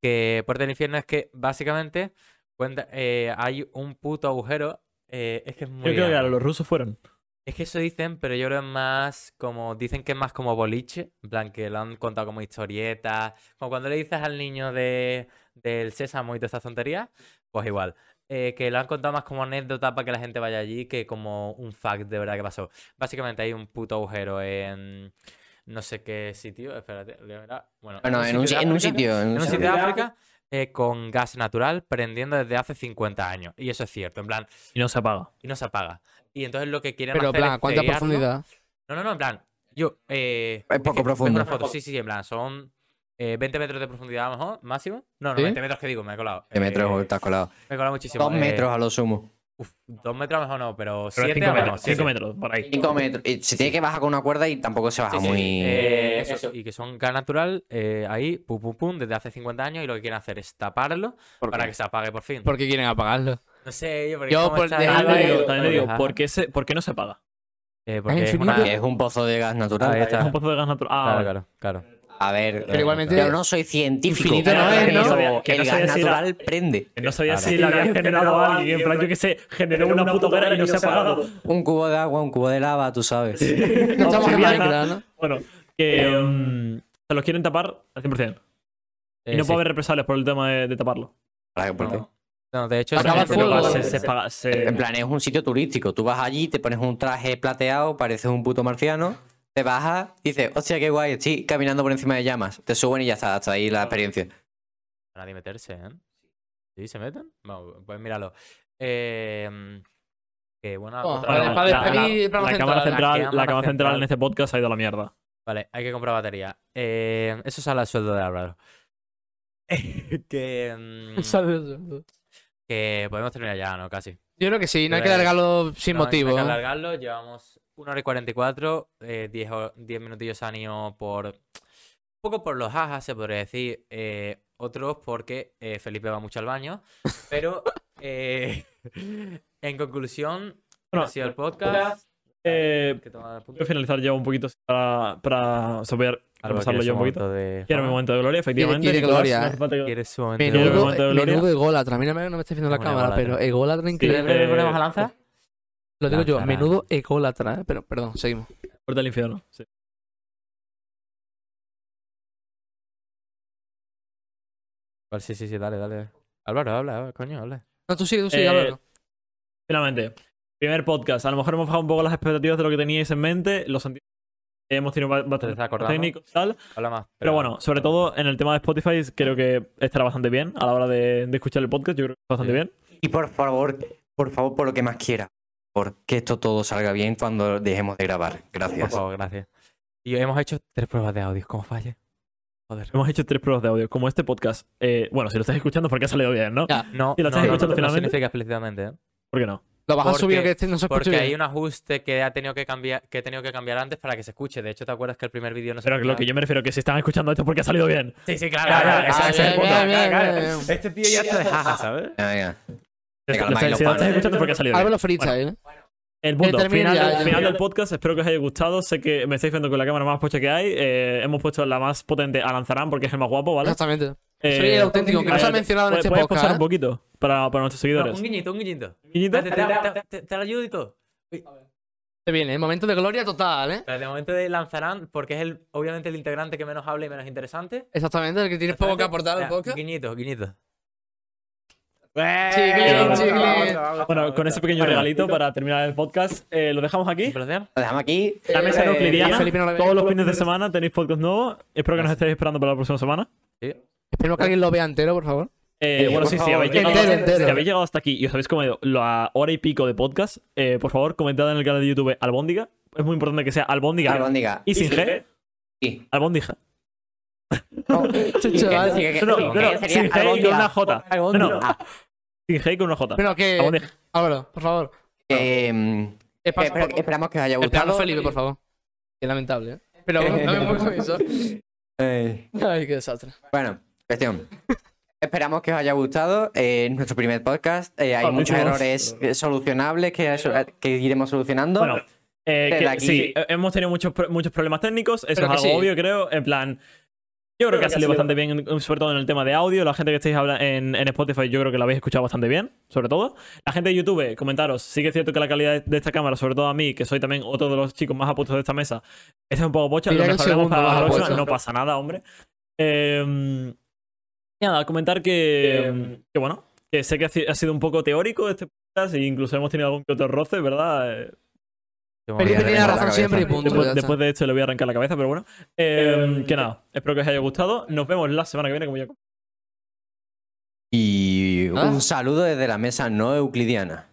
que Puerta del Infierno es que básicamente cuenta, eh, hay un puto agujero. eh, es que es muy. Yo creo que los rusos fueron. Es que eso dicen, pero yo creo que es más como. Dicen que es más como boliche. En plan, que lo han contado como historieta. Como cuando le dices al niño de, del sésamo y toda esta tontería. Pues igual. Eh, que lo han contado más como anécdota para que la gente vaya allí que como un fact de verdad que pasó. Básicamente hay un puto agujero en. No sé qué sitio. Espérate, voy a mirar. Bueno, Bueno, en un, sitio en un sitio. En un sitio de África eh, con gas natural prendiendo desde hace 50 años. Y eso es cierto, en plan, Y no se apaga. y no se apaga. Y entonces lo que quieren Pero, en hacer plan, es ¿cuánta profundidad? No, no, no, en plan, Yo, eh, Es poco profundo. Una foto, sí, sí, en plan, son eh, 20 metros de profundidad a lo mejor, máximo. No, no, ¿Sí? 20 metros que digo, me he colado. De metros Eh, estás colado. me he colado muchísimo. Dos eh, metros a lo sumo. uf, dos metros a lo mejor no, pero Pero 7 5 metros, 5 metros, por ahí. Cinco metros. Y se tiene que bajar con una cuerda y tampoco se baja muy. Eh, eso, y que son gas natural, eh, ahí, pum, pum, pum, desde hace 50 años y lo que quieren hacer es taparlo ¿Por para qué? que se apague por fin. ¿Por qué quieren apagarlo? No sé, yo, porque Yo, por- digo, también te digo. ¿por qué, se, ¿por qué no se paga? Eh, porque es una... Es un pozo de gas natural. Está. Es un pozo de gas natural. Ah, Claro, claro, claro. A ver. Pero igualmente- Yo no soy científico. Infinito no pero es, ¿no? Sabía- que el no gas sabía si natural prende. No sabía Claro. si la había generado alguien. En plan, yo que sé, generó una puta hoguera y no se ha apagado. Un cubo de agua, un cubo de lava, tú sabes. No estamos en. Minecraft, ¿no? Bueno, que mm, se los quieren tapar al 100%. Y Eh, no sí. puede haber represalias por el tema de, de taparlo. ¿Para qué? ¿Por qué? No. De hecho, Acaba se- fuego. Se, se paga- se- En plan, es un sitio turístico. Tú vas allí, te pones un traje plateado, pareces un puto marciano, te bajas, dices, hostia, qué guay, estoy caminando por encima de llamas. Te suben y ya está, hasta ahí la experiencia. Nadie meterse, ¿eh? ¿Sí se meten? Vamos, pues míralo. Eh, que buena. Oh, otra vale, la, cámara central. central, La la cámara cámara central central. en este podcast ha ido a la mierda. Vale, hay que comprar batería. Eh, eso sale al sueldo de Álvaro. que, mm, Saludos. Que podemos terminar ya, ¿no? Casi. Yo creo que sí, no hay que Pero- largarlo sin No, motivo. Hay que alargarlo, llevamos 1 hora y 44, eh, 10, ho- 10 minutillos han ido por. Un poco por los jajas, se podría decir. eh, otros porque eh, Felipe va mucho al baño. Pero, eh, en conclusión, Bueno, ha sido el podcast. Eh, que quiero finalizar ya un poquito para, para o repasarlo ¿quieres yo un poquito. de Quiero mi momento de gloria, efectivamente. quiere Nicolás, gloria, no eh. que- ¿Quieres un momento de Menudo- gloria? momento de gloria. menudo ególatra. Mira, no me está diciendo la cámara, pero ególatra increíble. eh, ¿Le ponemos a lanza? Lo digo yo, menudo ególatra, ¿eh? Pero, perdón, seguimos. Puerta del infierno. sí. Vale, sí, sí, sí, dale, dale. Álvaro, habla, habla, coño, habla. No, tú sigue, tú sigue, Eh, Álvaro. Finalmente, primer podcast. A lo mejor hemos bajado un poco las expectativas de lo que teníais en mente. Los senti- hemos tenido ba- Te bastante estás acordando. técnicos y tal. Habla más. Pero bueno, sobre todo en el tema de Spotify, creo que estará bastante bien a la hora de, de escuchar el podcast. Yo creo que está bastante Sí. bien. Y por favor, por favor, por lo que más quiera, por que esto todo salga bien cuando dejemos de grabar. Por Gracias. favor, gracias. Y hemos hecho tres pruebas de audio. ¿Cómo falle? Joder. Hemos hecho tres pruebas de audio. Como este podcast. eh, bueno, si lo estás escuchando, porque ha salido bien, ¿no? Ya, No, ¿Y lo estás no, escuchando no, no finalmente? significa explícitamente, ¿eh? ¿Por qué no? Lo vas a subir porque- que este no se escuche Porque bien. hay un ajuste que ha tenido que cambiar, que he tenido que cambiar antes para que se escuche. De hecho, ¿te acuerdas que el primer vídeo no se Pero lo que yo me refiero es que si están escuchando esto es porque ha salido bien. Sí, sí, claro, Claro, claro, bien, Claro, bien, claro. bien. Este tío ya está de jaja, ¿sabes? Venga, venga. Si lo lo Pan. escuchando es porque ha salido Álvaro bien. freestyle, ¿eh? El punto, final, ya, del- ya. final del podcast, espero que os haya gustado. Sé que me estáis viendo con la cámara más pocha que hay. Eh, hemos puesto la más potente a Lanzarán porque es el más guapo, ¿vale? Exactamente. Eh, Soy el auténtico, que no se ha eh, mencionado en ¿puedes- este ¿Puedes podcast. pausar ¿eh? un poquito para, para nuestros No, seguidores? un guiñito, un guiñito. Guiñito. Te, te, te, te- te lo ayudo y todo. Se viene, ¿eh? momento de gloria total, ¿eh? Pero de momento de lanzarán, porque es el, obviamente el integrante que menos habla y menos interesante. Exactamente, el que tienes poco que aportar al podcast. Guiñito, guiñito. Bueno, con ese pequeño regalito para terminar el podcast, eh, lo dejamos aquí. Lo dejamos aquí. La mesa Eh, euclidiana. Felipe no lo ve. Todos los fines de semana tenéis podcast nuevo. Espero que nos estéis esperando para la próxima semana. Espero que alguien lo vea entero, por favor. Eh, Eh, bueno, sí, sí, favor, habéis llegado, entero, entero. si habéis llegado hasta aquí y os habéis comido la hora y pico de podcast, eh, por favor, comentad en el canal de YouTube Albóndiga. Es muy importante que sea Albóndiga Albóndiga. y sin G. Sí. Albóndiga. No, y con una J. No, no, sin G y con una J. Pero que. Álvaro, por favor. eh, Eh, esperamos que os haya Esperamos gustado. Felipe, por favor. Qué lamentable, ¿eh? Pero no me pongo eso. Eh, Ay, qué desastre. Bueno, cuestión. Esperamos que os haya gustado. eh, es nuestro primer podcast. eh, hay muchos errores eh, solucionables que, que iremos solucionando. Bueno, eh, que- sí, eh, hemos tenido muchos, muchos problemas técnicos. Eso Pero es algo sí. obvio, creo. En plan, yo creo que ha salido bastante bien, en- sobre todo en el tema de audio. La gente que estáis habla- en, en Spotify, yo creo que lo habéis escuchado bastante bien, sobre todo. La gente de YouTube, comentaros. Sí que es cierto que la calidad de- esta cámara, sobre todo a mí, que soy también otro de los chicos más apuestos de esta mesa, esta es un poco bocha. Lo mejoraremos para la próxima. No pasa nada, hombre. Eh, nada, comentar que, que bueno, que sé que ha si- ha sido un poco teórico este podcast e incluso hemos tenido algún que otro roce, ¿verdad? Felipe tiene la razón siempre y punto. Después, de esto le voy a arrancar la cabeza, pero bueno. Eh, que nada, espero que os haya gustado. Nos vemos la semana que viene, como ya. Y Ah. un saludo desde la mesa no euclidiana.